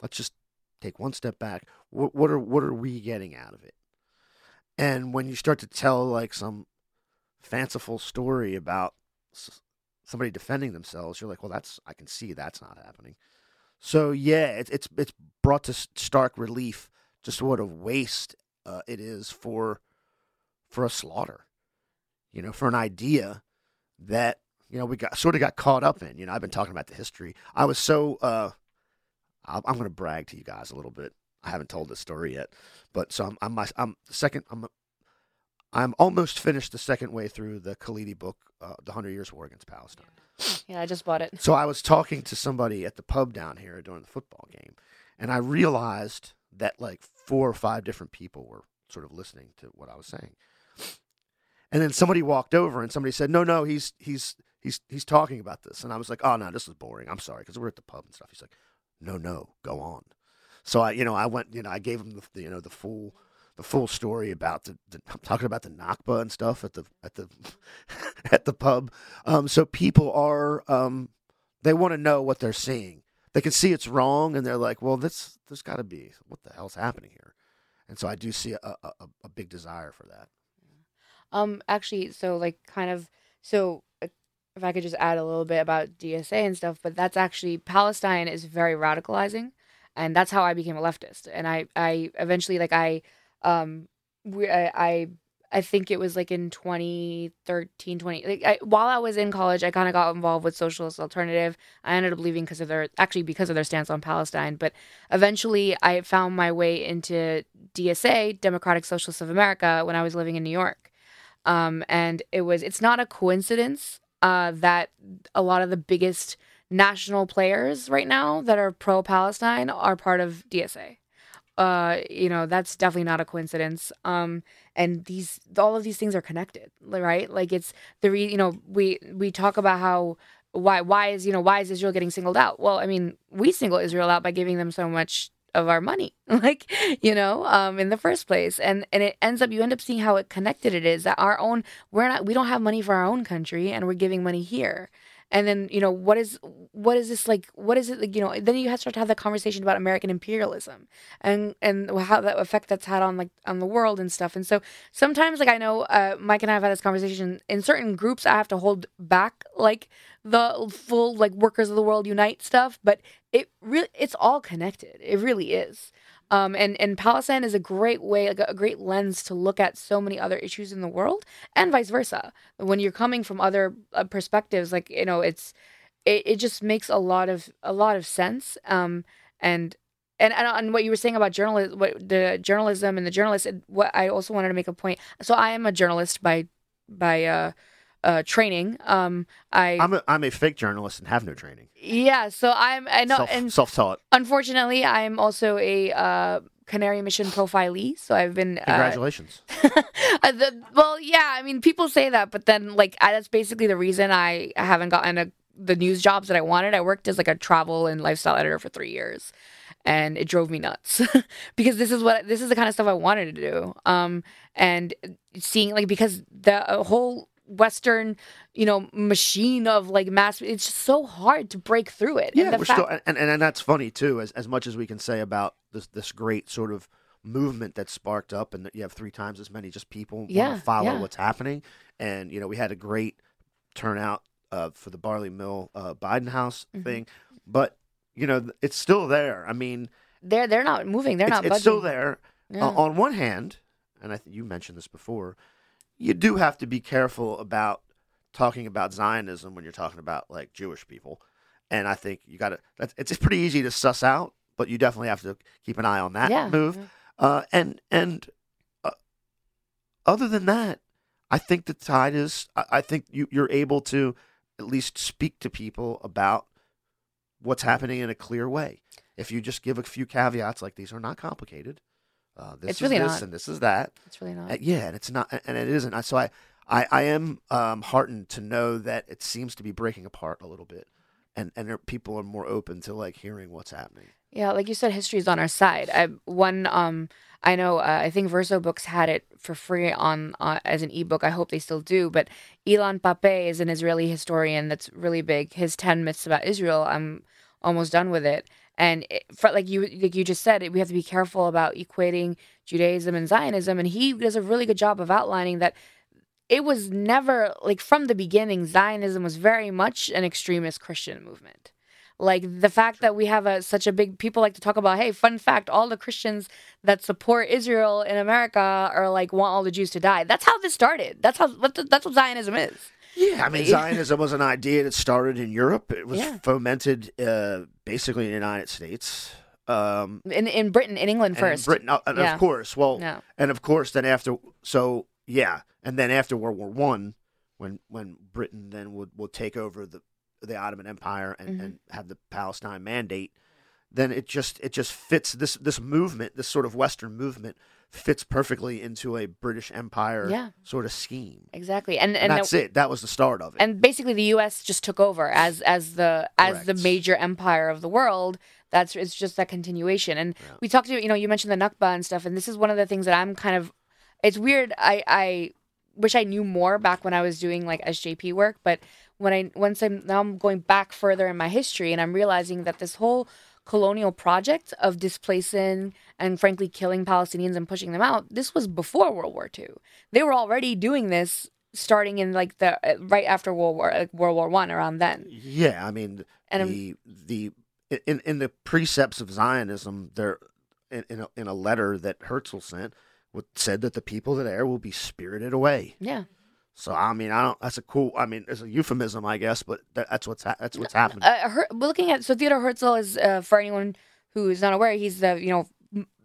S1: Let's just take one step back. What, what are what are we getting out of it? And when you start to tell like some fanciful story about somebody defending themselves, you're like, well, that's I can see that's not happening. So yeah, it's it's it's brought to stark relief just what a waste uh, it is for for a slaughter. You know, for an idea that you know we got sort of got caught up in. You know, I've been talking about the history. I was so uh, I'm going to brag to you guys a little bit. I haven't told this story yet, but so I'm I'm, my, I'm the second I'm I'm almost finished the second way through the Khalidi book, uh, the Hundred Years War Against Palestine.
S4: yeah i just bought it
S1: So I was talking to somebody at the pub down here during the football game, and I realized that like four or five different people were sort of listening to what I was saying. And then somebody walked over and somebody said, "No, no, he's he's he's he's talking about this." And I was like, "Oh no, this is boring. I'm sorry because we're at the pub and stuff." He's like, "No, no, go on." So I, you know, I went, you know, I gave him the, you know the full the full story about the, the I'm talking about the Nakba and stuff at the at the *laughs* at the pub. Um, so people are um, they want to know what they're seeing. They can see it's wrong, and they're like, "Well, this there's got to be what the hell's happening here." And so I do see a, a, a- a big desire for that.
S4: Um, actually, so like kind of so uh, if I could just add a little bit about DSA and stuff, but that's actually Palestine is very radicalizing, and that's how I became a leftist. And I I eventually like I um we I, I think it was like in 2013, 20. Like I, while I was in college, I kind of got involved with Socialist Alternative. I ended up leaving because of their, actually because of their stance on Palestine. But eventually, I found my way into DSA, Democratic Socialists of America, when I was living in New York. Um, and it was, it's not a coincidence uh, that a lot of the biggest national players right now that are pro Palestine are part of DSA. Uh, you know, that's definitely not a coincidence. Um, and these, all of these things are connected, right? Like it's the re, you know, we we talk about how why why is you know why is Israel getting singled out? Well, I mean, we single Israel out by giving them so much of our money *laughs* like you know um in the first place and and it ends up you end up seeing how it connected it is that our own we're not we don't have money for our own country and we're giving money here and then you know what is what is this like what is it like you know then you have to start to have that conversation about american imperialism and and how that effect that's had on like on the world and stuff. And so sometimes like i know uh, mike and i have had this conversation in certain groups i have to hold back like the full like workers of the world unite stuff but it really it's all connected. It really is um, and and Palestine is a great way, like a great lens to look at so many other issues in the world, and vice versa. When you're coming from other uh, perspectives, like you know, it's it, it just makes a lot of a lot of sense. Um, and and and what you were saying about journalism, what the journalism and the journalists. What I also wanted to make a point. So I am a journalist by by uh uh, training. Um, I
S1: I'm a, I'm a fake journalist and have no training.
S4: Yeah, so I'm I know
S1: Self,
S4: and
S1: self-taught.
S4: unfortunately I'm also a uh, Canary Mission profilee, so I've been uh,
S1: Congratulations. *laughs*
S4: the, well, yeah, I mean people say that, but then like I, that's basically the reason I haven't gotten a, the news jobs that I wanted. I worked as like a travel and lifestyle editor for three years. And it drove me nuts *laughs* because this is what this is the kind of stuff I wanted to do. Um, and seeing like because the uh, whole Western, you know, machine of like mass. It's just so hard to break through it.
S1: Yeah,
S4: and
S1: we're
S4: fact-
S1: still, and, and and that's funny too. As as much as we can say about this this great sort of movement that sparked up, and that you have three times as many just people want to follow
S4: yeah.
S1: what's happening, and you know we had a great turnout uh, for the Barley Mill uh, Biden House
S4: Mhm.
S1: thing, but you know it's still there. I mean,
S4: they're they're not moving. They're
S1: it's,
S4: not.
S1: it's still there.
S4: Yeah.
S1: Uh, on one hand, and I think you mentioned this before, you do have to be careful about talking about Zionism when you're talking about like Jewish people, and I think you got to. It's it's pretty easy to suss out, but you definitely have to keep an eye on that
S4: yeah.
S1: move. Uh, and and uh, other than that, I think the tide is. I, I think you you're able to at least speak to people about what's happening in a clear way. If you just give a few caveats like these are not complicated. Uh, this
S4: It's
S1: is
S4: really
S1: this
S4: not.
S1: and this is that.
S4: It's really not.
S1: Uh, yeah, and it's not, and it isn't. So I, I, I am um, heartened to know that it seems to be breaking apart a little bit, and and there, people are more open to like hearing what's happening.
S4: Yeah, like you said, history is on our side. I one um I know uh, I think Verso Books had it for free on uh, as an ebook. I hope they still do. But Ilan Pappé is an Israeli historian that's really big. His ten myths about Israel. I'm almost done with it. And it, for, like you like you just said, we have to be careful about equating Judaism and Zionism. And he does a really good job of outlining that it was never like from the beginning. Zionism was very much an extremist Christian movement like the fact that we have a such a big people like to talk about hey fun fact all the christians that support israel in america are like want all the jews to die that's how this started that's how that's what zionism is
S1: Yeah, I mean, Zionism was an idea that started in Europe. It was
S4: Yeah.
S1: fomented uh, basically in the United States. Um,
S4: in in britain in england
S1: in
S4: first
S1: Britain, uh, and
S4: Yeah.
S1: of course. Well,
S4: no
S1: and of course, then after, so yeah, and then after World War One, when when Britain then would would take over the the Ottoman Empire and,
S4: Mhm.
S1: and have the Palestine Mandate, then it just it just fits this this movement, this sort of Western movement, fits perfectly into a British Empire
S4: Yeah.
S1: sort of scheme.
S4: exactly and
S1: And,
S4: and,
S1: that's it. That was the start of it.
S4: and basically the us just took over as as the as the major empire of the world that's it's just that continuation and
S1: Yeah.
S4: we talked to you know you mentioned the nakba and stuff and this is one of the things that i'm kind of it's weird i i wish i knew more back when i was doing like sjp work but when i once i'm now i'm going back further in my history and i'm realizing that this whole colonial project of displacing and frankly killing palestinians and pushing them out this was before world war ii they were already doing this starting in like the uh, right after world war like world war one around then
S1: Yeah, I mean
S4: And
S1: the the in in the precepts of Zionism, there in in a, in a letter that Herzl sent, what said that the people that are there will be spirited away.
S4: Yeah.
S1: So I mean, I don't. That's a cool. I mean, it's a euphemism, I guess, but that, that's what's ha- that's what's happening.
S4: Uh, Her, looking at so Theodore Herzl is uh, for anyone who is not aware, he's the you know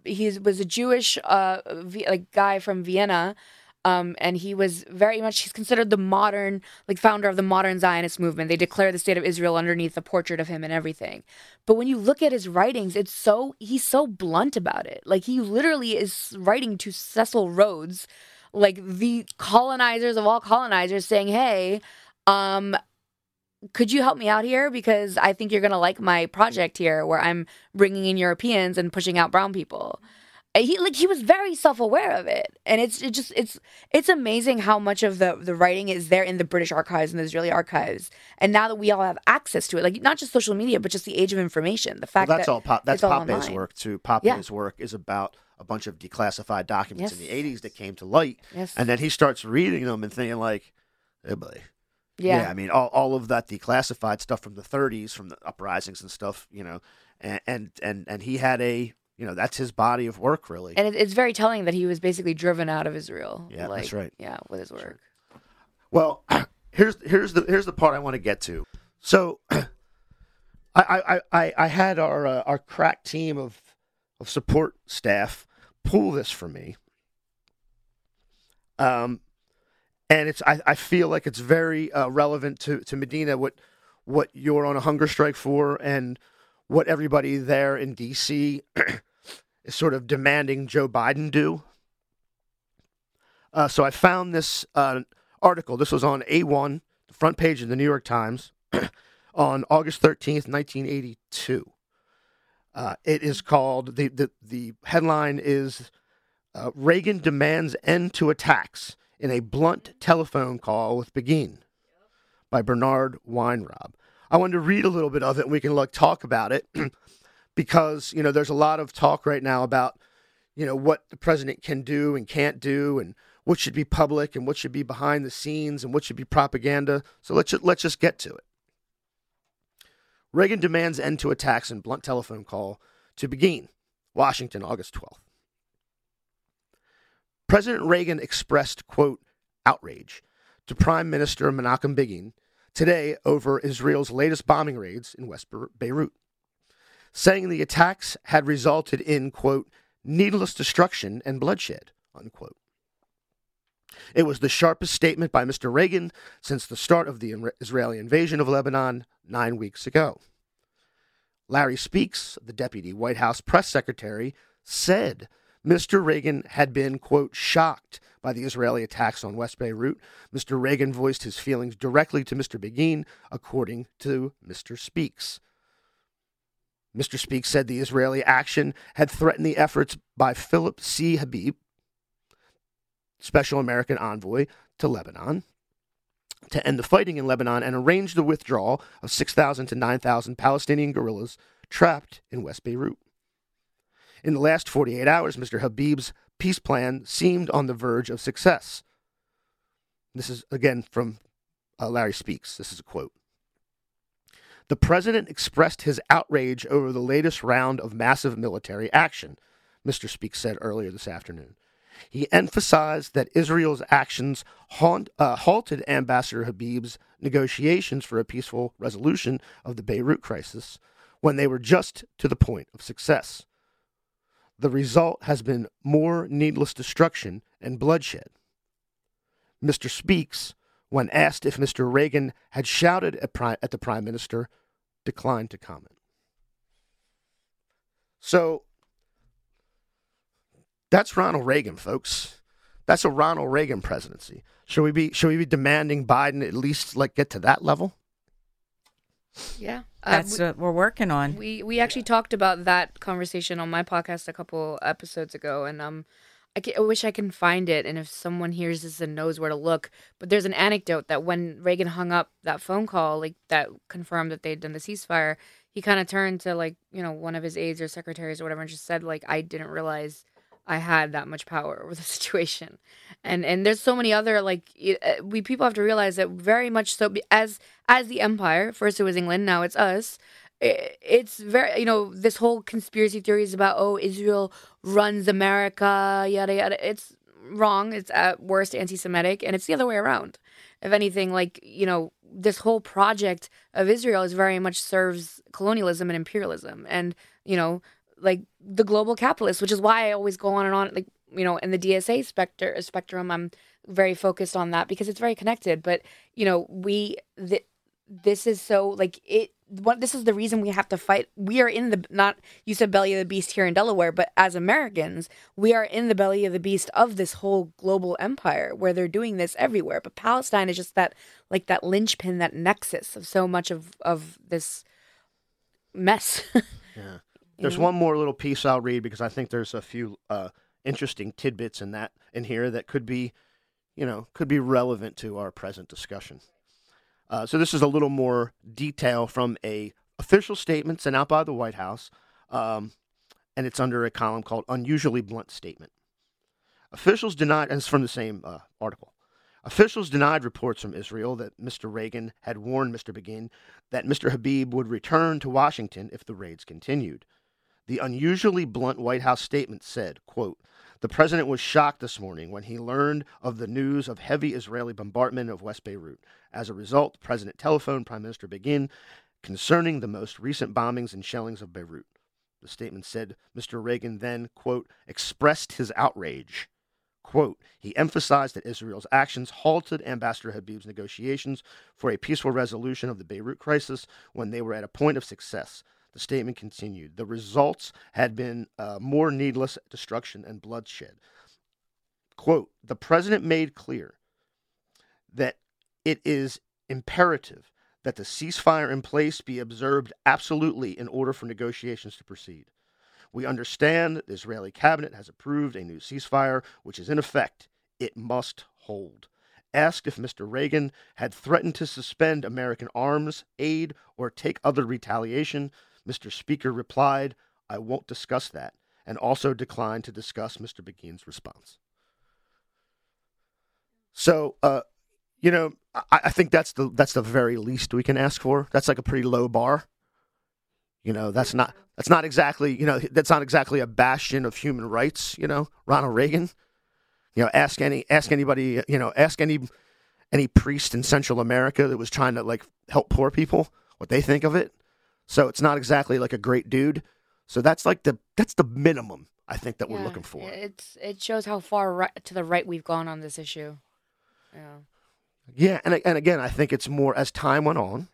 S4: he was a Jewish uh v- like guy from Vienna. Um, and he was very much he's considered the modern like founder of the modern Zionist movement. They declare the state of Israel underneath the portrait of him and everything. But when you look at his writings, it's so he's so blunt about it. Like he literally is writing to Cecil Rhodes, like the colonizers of all colonizers, saying, "Hey, um, could you help me out here because I think you're gonna like my project here, where I'm bringing in Europeans and pushing out brown people." He like he was very self aware of it, and it's it just it's it's amazing how much of the the writing is there in the British archives and the Israeli archives, and now that we all have access to it, like not just social media, but just the age of information, the
S1: Well,
S4: fact
S1: that's
S4: that
S1: all. Pop, that's
S4: Pappé's
S1: work too. Pappé's work is about a bunch of declassified documents in the '80s that came to light,
S4: yes,
S1: and then he starts reading them and thinking like, "Hey, boy."
S4: yeah,
S1: I mean, all, all of that declassified stuff from the 30s, from the uprisings and stuff, you know, and and and, and he had a, you know, that's his body of work, really.
S4: and it, it's very telling that he was basically driven out of Israel.
S1: Yeah,
S4: like,
S1: that's right.
S4: Yeah, with his work.
S1: Well, *clears throat* here's here's the here's the part I want to get to. So, *clears throat* I I I, I had our uh, our crack team of of support staff pull this for me. Um, and it's I, I feel like it's very uh, relevant to to Madinah what what you're on a hunger strike for and what everybody there in D.C. *clears throat* is sort of demanding Joe Biden do. Uh, so I found this uh, article. This was on A1, the front page of the New York Times, *clears throat* on August 13th, 1982. Uh, it is called, the, the, the headline is uh, Reagan demands end to attacks in a blunt telephone call with Begin by Bernard Weinraub. I wanted to read a little bit of it and we can like talk about it *clears throat* because, you know, there's a lot of talk right now about, you know, what the president can do and can't do and what should be public and what should be behind the scenes and what should be propaganda. So let's let's just get to it. Reagan demands end to attacks in blunt telephone call to Begin, Washington, August 12th. President Reagan expressed, quote, outrage to Prime Minister Menachem Begin today over Israel's latest bombing raids in West Beirut, saying the attacks had resulted in, quote, needless destruction and bloodshed, unquote. It was the sharpest statement by Mr. Reagan since the start of the Israeli invasion of Lebanon nine weeks ago. Larry Speakes, the deputy White House press secretary, said Mr. Reagan had been, quote, shocked by the Israeli attacks on West Beirut. Mr. Reagan voiced his feelings directly to Mr. Begin, according to Mr. Speakes. Mr. Speakes said the Israeli action had threatened the efforts by Philip C. Habib, Special American Envoy to Lebanon, to end the fighting in Lebanon and arrange the withdrawal of 6,000 to 9,000 Palestinian guerrillas trapped in West Beirut. In the last 48 hours, Mr. Habib's peace plan seemed on the verge of success. This is again from uh, Larry Speakes. This is a quote. The president expressed his outrage over the latest round of massive military action, Mr. Speakes said earlier this afternoon. He emphasized that Israel's actions haunt, uh, halted Ambassador Habib's negotiations for a peaceful resolution of the Beirut crisis when they were just to the point of success. The result has been more needless destruction and bloodshed. Mr. Speakes, when asked if Mr. Reagan had shouted at, at the Prime Minister, declined to comment. So, that's Ronald Reagan, folks. That's a Ronald Reagan presidency. Should we be should we be demanding Biden at least like get to that level?
S4: Yeah, uh,
S3: That's
S4: we-
S3: what we're working on.
S4: We we actually talked about that conversation on my podcast a couple episodes ago, and um, I, ca- I wish I can find it. And if someone hears this and knows where to look, but there's an anecdote that when Reagan hung up that phone call, like that confirmed that they'd done the ceasefire, he kind of turned to like you know one of his aides or secretaries or whatever, and just said like I didn't realize I had that much power over the *laughs* situation, and and there's so many other like uh, we people have to realize that very much so as as the empire first it was England now it's us it's very you know this whole conspiracy theories about oh Israel runs America yada yada it's wrong it's at worst anti-Semitic and it's the other way around. If anything like you know this whole project of Israel is very much serves colonialism and imperialism and you know like the global capitalist, which is why I always go on and on like you know in the DSA specter uh, spectrum I'm very focused on that because it's very connected. But you know we the, this is so like it what this is the reason we have to fight. We are in the not you said belly of the beast here in delaware but as americans we are in the belly of the beast of this whole global empire where they're doing this everywhere. But palestine is just that like that linchpin that nexus of so much of of this mess. *laughs*
S1: Yeah there's one more little piece i'll read because i think there's a few uh, interesting tidbits in that in here that could be you know could be relevant to our present discussion uh, so this is a little more detail from a official statement sent out by the White House, um, and it's under a column called "Unusually Blunt Statement." Officials denied, and it's from the same uh, article. Officials denied reports from Israel that Mr. Reagan had warned Mr. Begin that Mr. Habib would return to Washington if the raids continued. The unusually blunt White House statement said, quote, the president was shocked this morning when he learned of the news of heavy Israeli bombardment of West Beirut. As a result, the president telephoned Prime Minister Begin concerning the most recent bombings and shellings of Beirut. The statement said Mr. Reagan then, quote, expressed his outrage. Quote, he emphasized that Israel's actions halted Ambassador Habib's negotiations for a peaceful resolution of the Beirut crisis when they were at a point of success. The statement continued. The results had been uh, more needless destruction and bloodshed. Quote The president made clear that it is imperative that the ceasefire in place be observed absolutely in order for negotiations to proceed. We understand the Israeli cabinet has approved a new ceasefire, which is in effect. It must hold. Asked if Mr. Reagan had threatened to suspend American arms aid or take other retaliation, Mr. Speaker replied, I won't discuss that, and also declined to discuss Mr. Begin's response. So, uh, you know, I, I, think that's the that's the very least we can ask for. That's like a pretty low bar. You know, that's not that's not exactly you know that's not exactly a bastion of human rights. You know, Ronald Reagan. You know, ask any ask anybody. You know, ask any any priest in Central America that was trying to like help poor people what they think of it. So it's not exactly like a great dude. So that's like the that's the minimum I think that yeah, we're looking for.
S4: It's it shows how far right, to the right we've gone on this issue. Yeah.
S1: Yeah, and and again, I think it's more as time went on,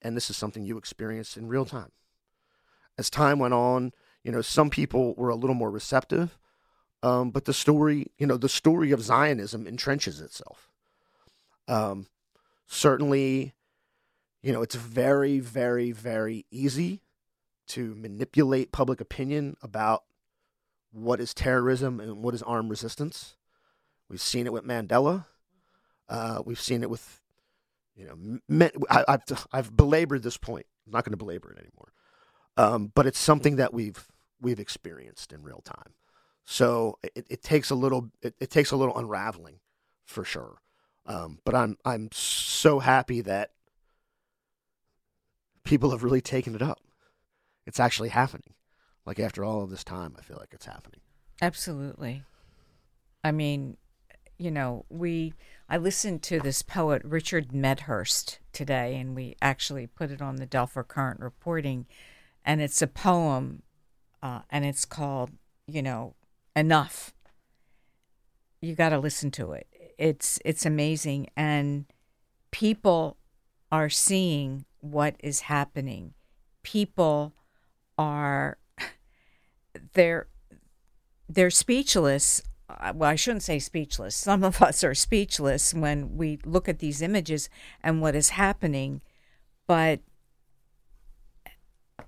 S1: and this is something you experienced in real time. As time went on, you know, some people were a little more receptive, um, but the story, you know, the story of Zionism entrenches itself. Um, certainly, you know, it's very, very, very easy to manipulate public opinion about what is terrorism and what is armed resistance. We've seen it with Mandela. Uh, we've seen it with, you know, men, I, have I've belabored this point. I'm not going to belabor it anymore. Um, but it's something that we've we've experienced in real time. So it, it takes a little it, it, takes a little unraveling, for sure. Um, but I'm I'm so happy that people have really taken it up. It's actually happening. Like after all of this time, I feel like it's happening.
S3: Absolutely. I mean, you know, we I listened to this poet Richard Medhurst today, and we actually put it on the Delphi Current reporting, and it's a poem, uh, and it's called, you know, enough. You got to listen to it. It's it's amazing, and people are seeing what is happening. People are they're they're speechless. Uh, well, I shouldn't say speechless. Some of us are speechless when we look at these images and what is happening, but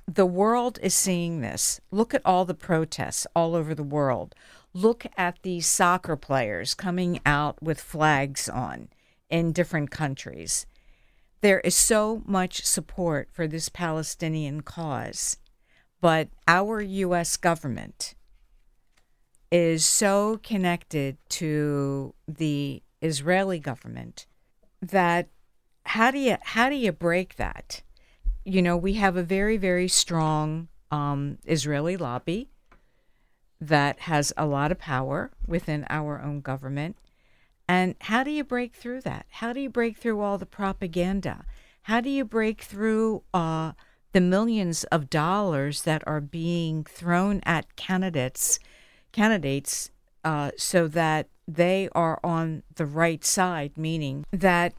S3: the world is seeing this. Look at all the protests all over the world. Look at these soccer players coming out with flags on in different countries. There is so much support for this Palestinian cause, but our U.S. government is so connected to the Israeli government that how do you how do you break that? you know, we have a very, very strong um, Israeli lobby that has a lot of power within our own government. And how do you break through that? How do you break through all the propaganda? How do you break through uh, the millions of dollars that are being thrown at candidates, candidates, uh, so that they are on the right side? Meaning that,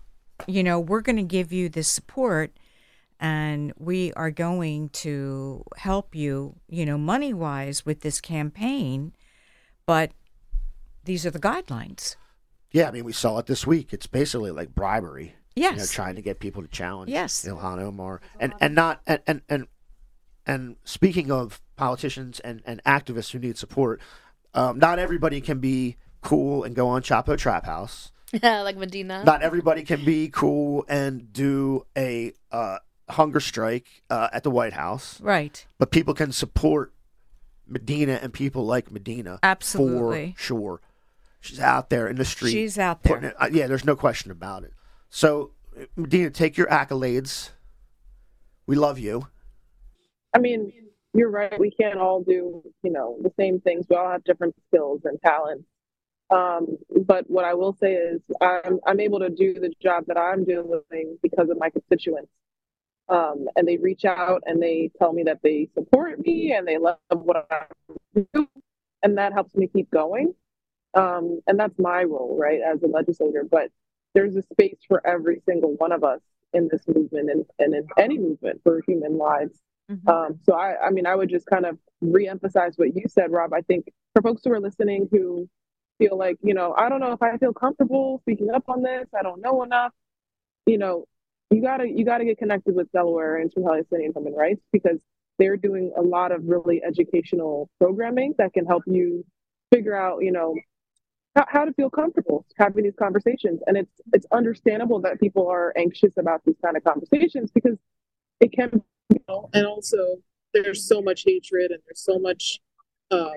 S3: you know, we're going to give you this support, and we are going to help you, you know, money wise with this campaign, but these are the guidelines.
S1: Yeah, I mean, we saw it this week. It's basically like bribery.
S3: Yes.
S1: You know, trying to get people to challenge
S3: Yes.
S1: Ilhan Omar. And and not and and and, and speaking of politicians and, and activists who need support, um, not everybody can be cool and go on Chapo Trap House.
S4: Yeah, *laughs* like Madinah.
S1: Not everybody can be cool and do a uh, hunger strike uh, at the White House.
S3: Right.
S1: But people can support Madinah and people like Madinah.
S3: Absolutely.
S1: For sure. She's out there in the street.
S3: She's out there.
S1: it- uh, yeah, there's no question about it. So, Madinah, take your accolades. We love you.
S2: I mean, you're right. We can't all do, you know, the same things. We all have different skills and talents. Um, but what I will say is, I'm I'm able to do the job that I'm doing because of my constituents. Um, and they reach out and they tell me that they support me and they love what I do, and that helps me keep going. Um, and that's my role, right, as a legislator. But there's a space for every single one of us in this movement and, and in any movement for human lives.
S3: Mhm.
S2: Um, so I, I mean, I would just kind of reemphasize what you said, Rob. I think for folks who are listening who feel like, you know, I don't know if I feel comfortable speaking up on this. I don't know enough. You know, you gotta you gotta get connected with Delaware and Palestinian Human Rights because they're doing a lot of really educational programming that can help you figure out, you know, how, how to feel comfortable having these conversations. And it's it's understandable that people are anxious about these kind of conversations because it can
S6: you know, and also there's so much hatred and there's so much uh,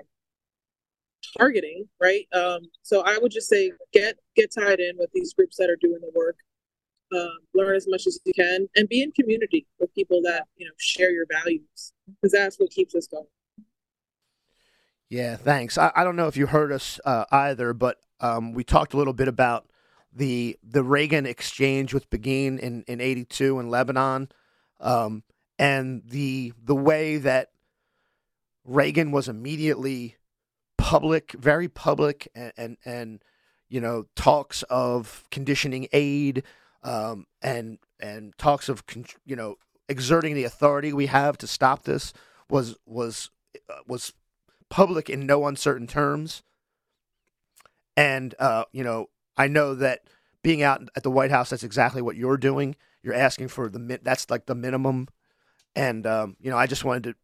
S6: targeting, right? Um, so I would just say get get tied in with these groups that are doing the work. Um, learn as much as you can, and be in community with people that you know share your values, because that's what keeps us going.
S1: Yeah, thanks. I, I don't know if you heard us uh, either, but um, we talked a little bit about the the Reagan exchange with Begin in in '82 in Lebanon, um, and the the way that Reagan was immediately public, very public, and and, and you know talks of conditioning aid, um, and and talks of you know exerting the authority we have to stop this was was uh, was public in no uncertain terms. And uh, you know, I know that being out at the White House, that's exactly what you're doing. You're asking for the that's like the minimum. And um, you know, I just wanted to,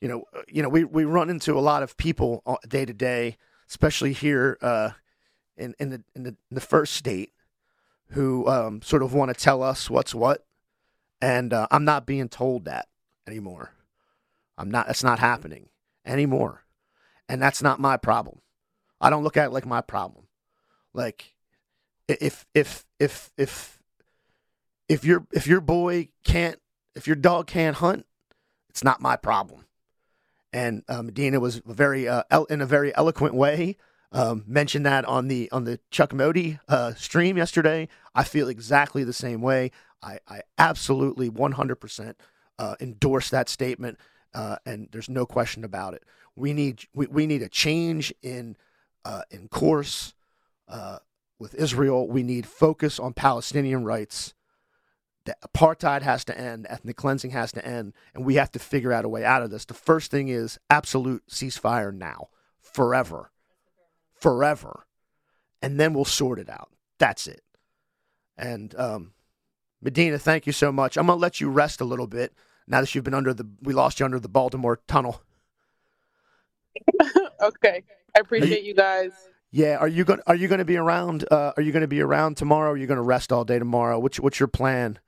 S1: you know, uh, you know, we we run into a lot of people day to day, especially here uh, in in the in the, in the first state, who um, sort of want to tell us what's what, and uh, I'm not being told that anymore. I'm not. That's not happening anymore and that's not my problem. I don't look at it like my problem. Like if if if if if your if your boy can't if your dog can't hunt, it's not my problem. And uh, Madinah was very uh, el- in a very eloquent way um, mentioned that on the on the Chuck Modi uh, stream yesterday. I feel exactly the same way. I, I absolutely 100% uh, endorse that statement, uh, and there's no question about it. We need we, we need a change in uh, in course uh, with Israel. We need focus on Palestinian rights. The apartheid has to end. Ethnic cleansing has to end, and we have to figure out a way out of this. The first thing is absolute ceasefire now, forever, forever, and then we'll sort it out. That's it. And um, Madinah, thank you so much. I'm gonna let you rest a little bit now that you've been under the. We lost you under the Baltimore tunnel. *laughs*
S6: okay, I appreciate you guys.
S1: Yeah, are you going? Are you going to be around? Uh, are you going to be around tomorrow? Or are you going to rest all day tomorrow? What's What's your plan?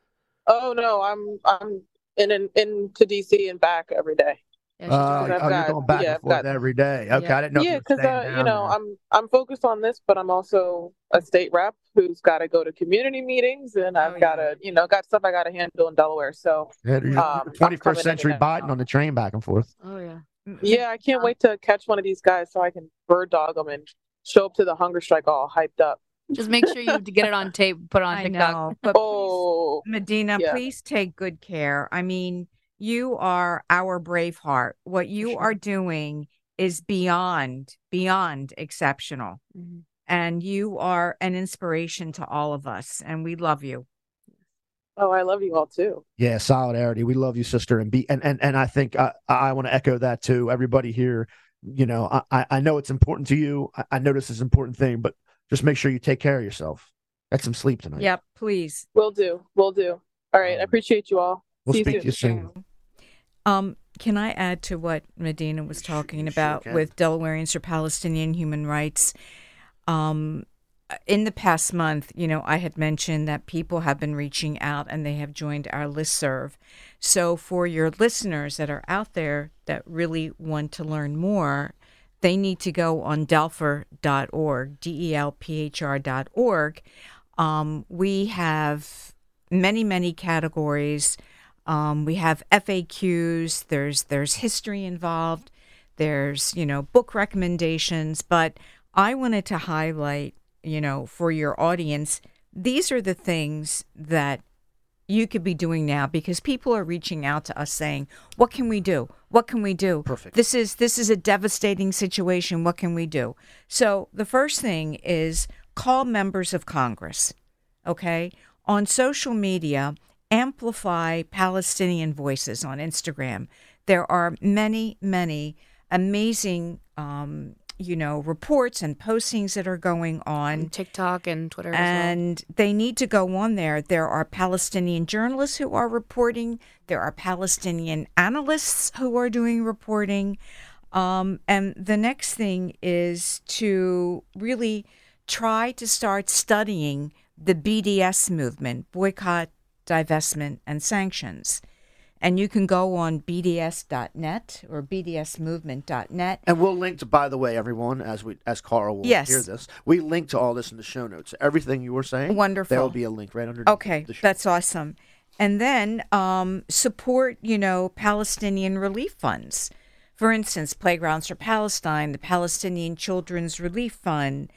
S6: Oh no, I'm I'm in in in to DC and back every day.
S4: Yeah,
S7: Uh,
S6: I've
S7: oh,
S6: got-
S7: you're going back
S6: yeah,
S7: and forth
S6: got-
S7: every day. Okay,
S4: Yeah.
S7: I didn't know. if
S6: yeah, because
S7: staying
S6: uh, you know
S7: there.
S6: I'm I'm focused on this, but I'm also a state rep who's got to go to community meetings, and I've
S3: Oh,
S6: got
S3: yeah.
S6: to you know got stuff I got to handle in Delaware. So
S7: Yeah, you're- you're
S6: um,
S7: 21st century. Biden on the train back and forth.
S4: oh yeah.
S6: yeah, I can't wait to catch one of these guys so I can bird dog them and show up to the hunger strike all hyped up.
S4: Just make sure you get it on tape, put it on
S3: I
S4: TikTok.
S3: know, but please,
S6: Oh,
S3: Madinah,
S6: yeah.
S3: please take good care. I mean, you are our brave heart. What you are doing is beyond, beyond exceptional.
S4: Mhm.
S3: And you are an inspiration to all of us, and we love you.
S6: oh, I love you all too.
S7: Yeah, solidarity. We love you, sister, and be and and and I think I I want to echo that too. Everybody here, you know, I I- I know it's important to you. I, I know this is an important thing, but just make sure you take care of yourself. Get some sleep tonight.
S3: Yep, please.
S6: We'll do. We'll do. All right. I appreciate you all.
S7: We'll
S6: See you
S7: speak to you
S6: soon.
S3: Um, can I add to what Madinah was talking
S1: sure
S3: about
S1: can.
S3: with Delawareans for Palestinian human rights? Um, in the past month, you know, I had mentioned that people have been reaching out and they have joined our listserv. So, for your listeners that are out there that really want to learn more, they need to go on delphr.org, D E L P H R.org. Um, we have many, many categories. Um, we have FAQs. There's there's history involved. There's you know book recommendations. But I wanted to highlight you know for your audience these are the things that you could be doing now because people are reaching out to us saying, "What can we do? What can we do?
S1: Perfect.
S3: This is this is a devastating situation. What can we do?" So the first thing is call members of Congress. Okay, on social media, amplify Palestinian voices on Instagram. There are many, many amazing, um, you know, reports and postings that are going on
S4: on TikTok and Twitter as well.
S3: and they need to go on there. There are Palestinian journalists who are reporting. There are Palestinian analysts who are doing reporting. Um, and the next thing is to really try to start studying the BDS movement boycott, divestment, and sanctions. And you can go on BDS.net or BDSmovement.net.
S1: And we'll link to, by the way, everyone, as we as Carl will
S3: Yes.
S1: hear this, we link to all this in the show notes. Everything you were saying,
S3: Wonderful.
S1: There will be a link right under.
S3: Okay,
S1: the show.
S3: that's awesome. And then um, support, you know, Palestinian relief funds. For instance, Playgrounds for Palestine, the Palestinian Children's Relief Fund.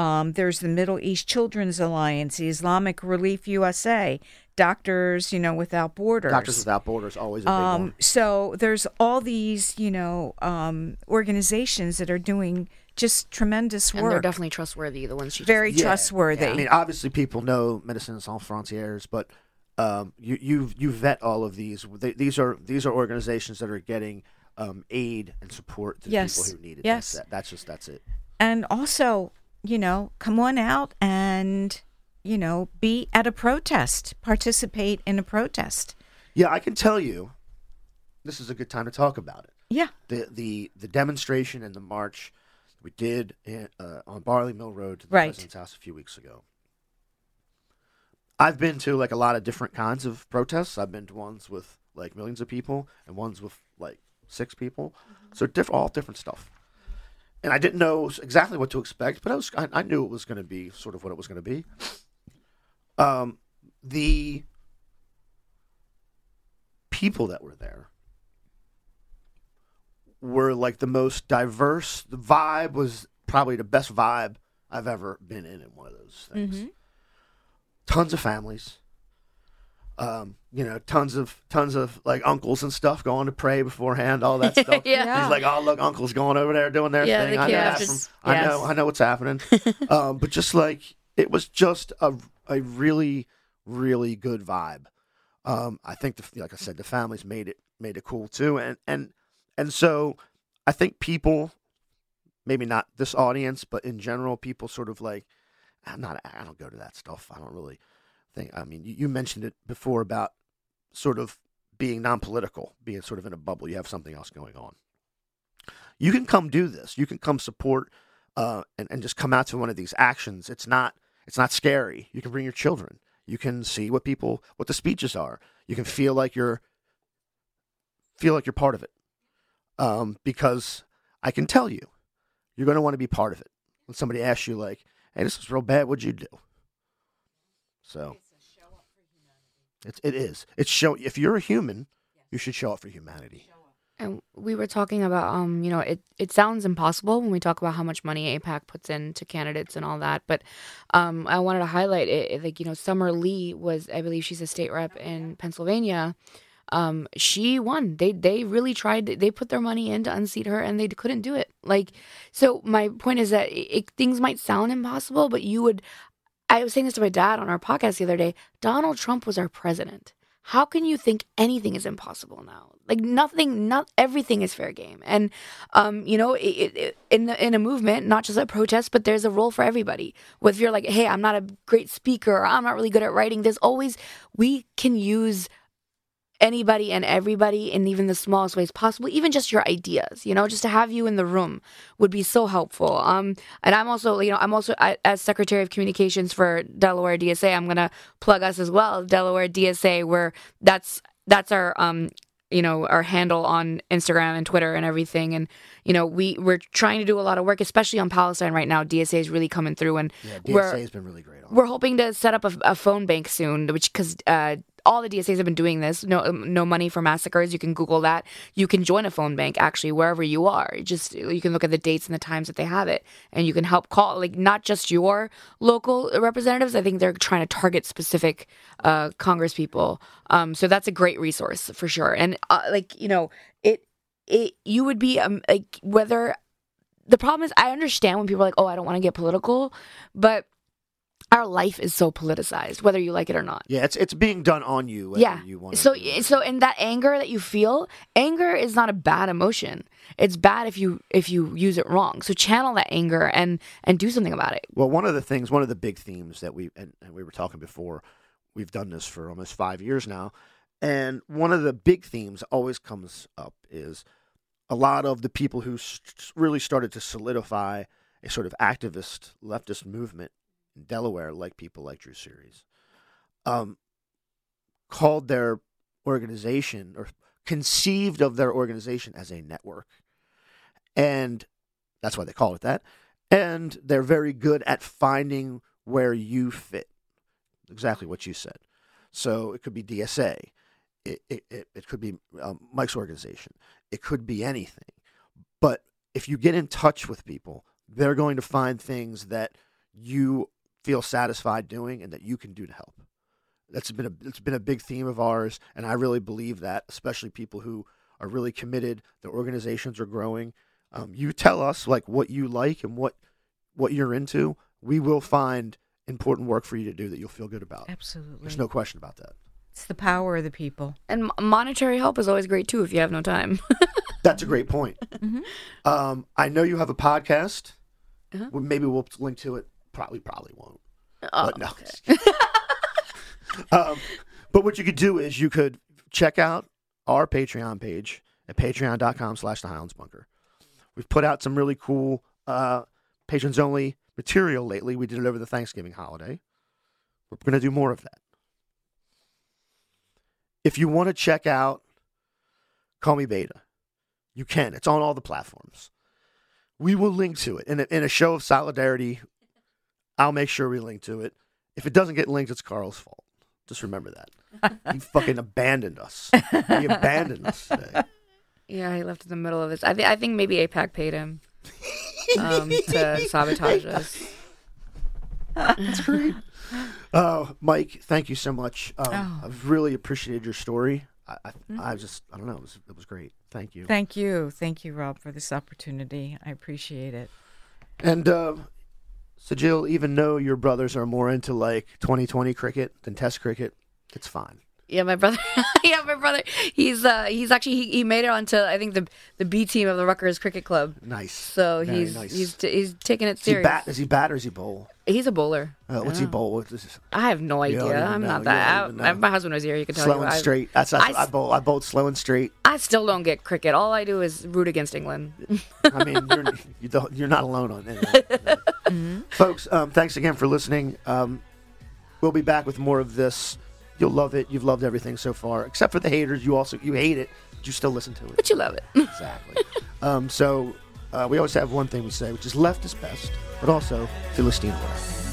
S3: Um, there's the Middle East Children's Alliance, the Islamic Relief USA, Doctors, you know, Without Borders.
S1: Doctors Without Borders always a big
S3: Um,
S1: one.
S3: so there's all these, you know, um, organizations that are doing just tremendous
S4: and they're definitely trustworthy. The ones she just
S3: very
S1: Yeah,
S3: trustworthy.
S1: I mean, obviously, people know Médecins Sans Frontières, but um, you you you vet all of these. They, these are these are organizations that are getting um, aid and support to
S3: Yes,
S1: people who need it.
S3: yes.
S1: That's, that, that's just that's it.
S3: and also, you know, come on out and, you know, be at a protest, participate in a protest.
S1: Yeah, I can tell you, this is a good time to talk about it.
S3: Yeah.
S1: The the the demonstration and the march we did in, uh, on Barley Mill Road to the
S3: Right.
S1: president's house a few weeks ago. I've been to like a lot of different kinds of protests. I've been to ones with like millions of people and ones with like six people. So diff- all different stuff. And I didn't know exactly what to expect, but I was I, I knew it was going to be sort of what it was going to be. Um, the people that were there were like the most diverse. The vibe was probably the best vibe I've ever been in in one of those things.
S3: Mhm.
S1: Tons of families. Um, you know, tons of tons of like uncles and stuff going to pray beforehand, all that *laughs* stuff.
S4: Yeah.
S1: He's like, oh look, uncle's going over there doing their
S4: Yeah,
S1: thing.
S4: the
S1: I know that
S4: kids.
S1: from, I know, I know what's happening. *laughs* um, but just like it was just a a really really good vibe. Um, I think the, like I said, the families made it made it cool too, and and and so I think people, maybe not this audience, but in general, people sort of like, I'm not, I don't go to that stuff. I don't really think. I mean, you, you mentioned it before about sort of being non-political, being sort of in a bubble. You have something else going on. You can come do this. You can come support uh, and and just come out to one of these actions. It's not it's not scary. You can bring your children. You can see what people what the speeches are. You can feel like you're feel like you're part of it. um, because I can tell you, you're going to want to be part of it. When somebody asks you, like, "Hey, this is real bad. What'd you do?" So it's it is. It's show. If you're a human, you should show up for humanity.
S4: And we were talking about, um, you know, it, it sounds impossible when we talk about how much money AIPAC puts into candidates and all that. But um, I wanted to highlight it. it, Like, you know, Summer Lee was, I believe she's a state rep in Pennsylvania. Um, she won. They they really tried. They put their money in to unseat her, and they couldn't do it. Like, so my point is that it, it, things might sound impossible, but you would. I was saying this to my dad on our podcast the other day. Donald Trump was our president how can you think anything is impossible now? Like nothing, not everything is fair game. And, um, you know, it, it, in the, in a movement, not just a protest, but there's a role for everybody. Whether you're like, hey, I'm not a great speaker, or I'm not really good at writing. There's always we can use anybody and everybody in even the smallest ways possible even just your ideas you know just to have you in the room would be so helpful. Um and i'm also you know i'm also I, as secretary of communications for delaware dsa i'm gonna plug us as well delaware dsa where that's that's our um you know our handle on instagram and twitter and everything. And you know we we're trying to do a lot of work especially on palestine right now. Dsa is really coming through and
S1: yeah dsa has been really great
S4: we're hoping to set up a, a phone bank soon which because uh, all the DSAs have been doing this. No, um, no money for massacres. You can Google that. You can join a phone bank actually wherever you are. Just you can look at the dates and the times that they have it, and you can help call like not just your local representatives. I think they're trying to target specific uh, Congress people. Um, so that's a great resource for sure. And uh, like you know, it it you would be um, like whether the problem is I understand when people are like, oh, I don't want to get political, but our life is so politicized, whether you like it or not.
S1: Yeah, it's it's being done on you.
S4: yeah.
S1: You want
S4: so eh, so in that anger that you feel, anger is not a bad emotion. It's bad if you if you use it wrong. So channel that anger and and do something about it.
S1: Well, one of the things, one of the big themes that we and, and we were talking before, we've done this for almost five years now, and one of the big themes always comes up is a lot of the people who really started to solidify a sort of activist leftist movement in Delaware, like people like Drew Serres, um, called their organization or conceived of their organization as a network. And that's why they call it that. And they're very good at finding where you fit. Exactly what you said. So it could be DSA. It, it, it, it could be um, Mike's organization. It could be anything. But if you get in touch with people, they're going to find things that you feel satisfied doing and that you can do to help. That's been a it's been a big theme of ours, and I really believe that, especially people who are really committed. The organizations are growing. Um, you tell us like what you like and what what you're into. We will find important work for you to do that you'll feel good about.
S3: Absolutely,
S1: there's no question about that.
S3: It's the power of the people,
S4: and monetary help is always great too if you have no time. *laughs*
S1: That's a great point. Mm-hmm. Um, I know you have a podcast. Uh-huh. Maybe we'll link to it Probably, probably won't. Oh, but no. Okay. *laughs* um, but what you could do is you could check out our Patreon page at patreon.com slash the Highlands Bunker. We've put out some really cool uh, patrons only material lately. We did it over the Thanksgiving holiday. We're going to do more of that. If you want to check out Call Me Beta, you can. It's on all the platforms. We will link to it in a, in a show of solidarity I'll make sure we link to it. If it doesn't get linked, it's Carl's fault. Just remember that. he *laughs* fucking abandoned us. He abandoned us today.
S4: Yeah, he left in the middle of this. I, th- I think maybe AIPAC paid him um, to *laughs* sabotage us.
S1: That's great. Uh, Mike, thank you so much. Um, oh. I've really appreciated your story. I, I, mm-hmm. I, just, I don't know, it was, it was great. Thank you.
S3: Thank you. Thank you, Rob, for this opportunity. I appreciate it.
S1: And uh, Syjil, even though your brothers are more into like 2020 cricket than Test cricket, it's fine.
S4: Yeah, my brother. *laughs* yeah, my brother. He's uh he's actually he, he made it onto I think the the B team of the Rutgers Cricket Club.
S1: Nice.
S4: So Very he's nice. he's he's taking it serious.
S1: Is he bat? Is he bat or is he bowl?
S4: He's a bowler.
S1: Uh, what's he bowl? What's
S4: this? I have no idea. I'm know. not that. I, my husband was here. You can tell
S1: slow
S4: you.
S1: and straight. That's, that's I, I bowl. I bowled slow and straight.
S4: I still don't get cricket. All I do is root against England.
S1: I mean, you're you don't, you're not alone on it, mm-hmm. *laughs* folks. Um, thanks again for listening. Um, we'll be back with more of this You'll love it. You've loved everything so far, except for the haters. You also you hate it, but you still listen to it.
S4: But you love it. *laughs*
S1: Exactly. um, so uh, we always have one thing we say, which is left is best, but also Philistine left.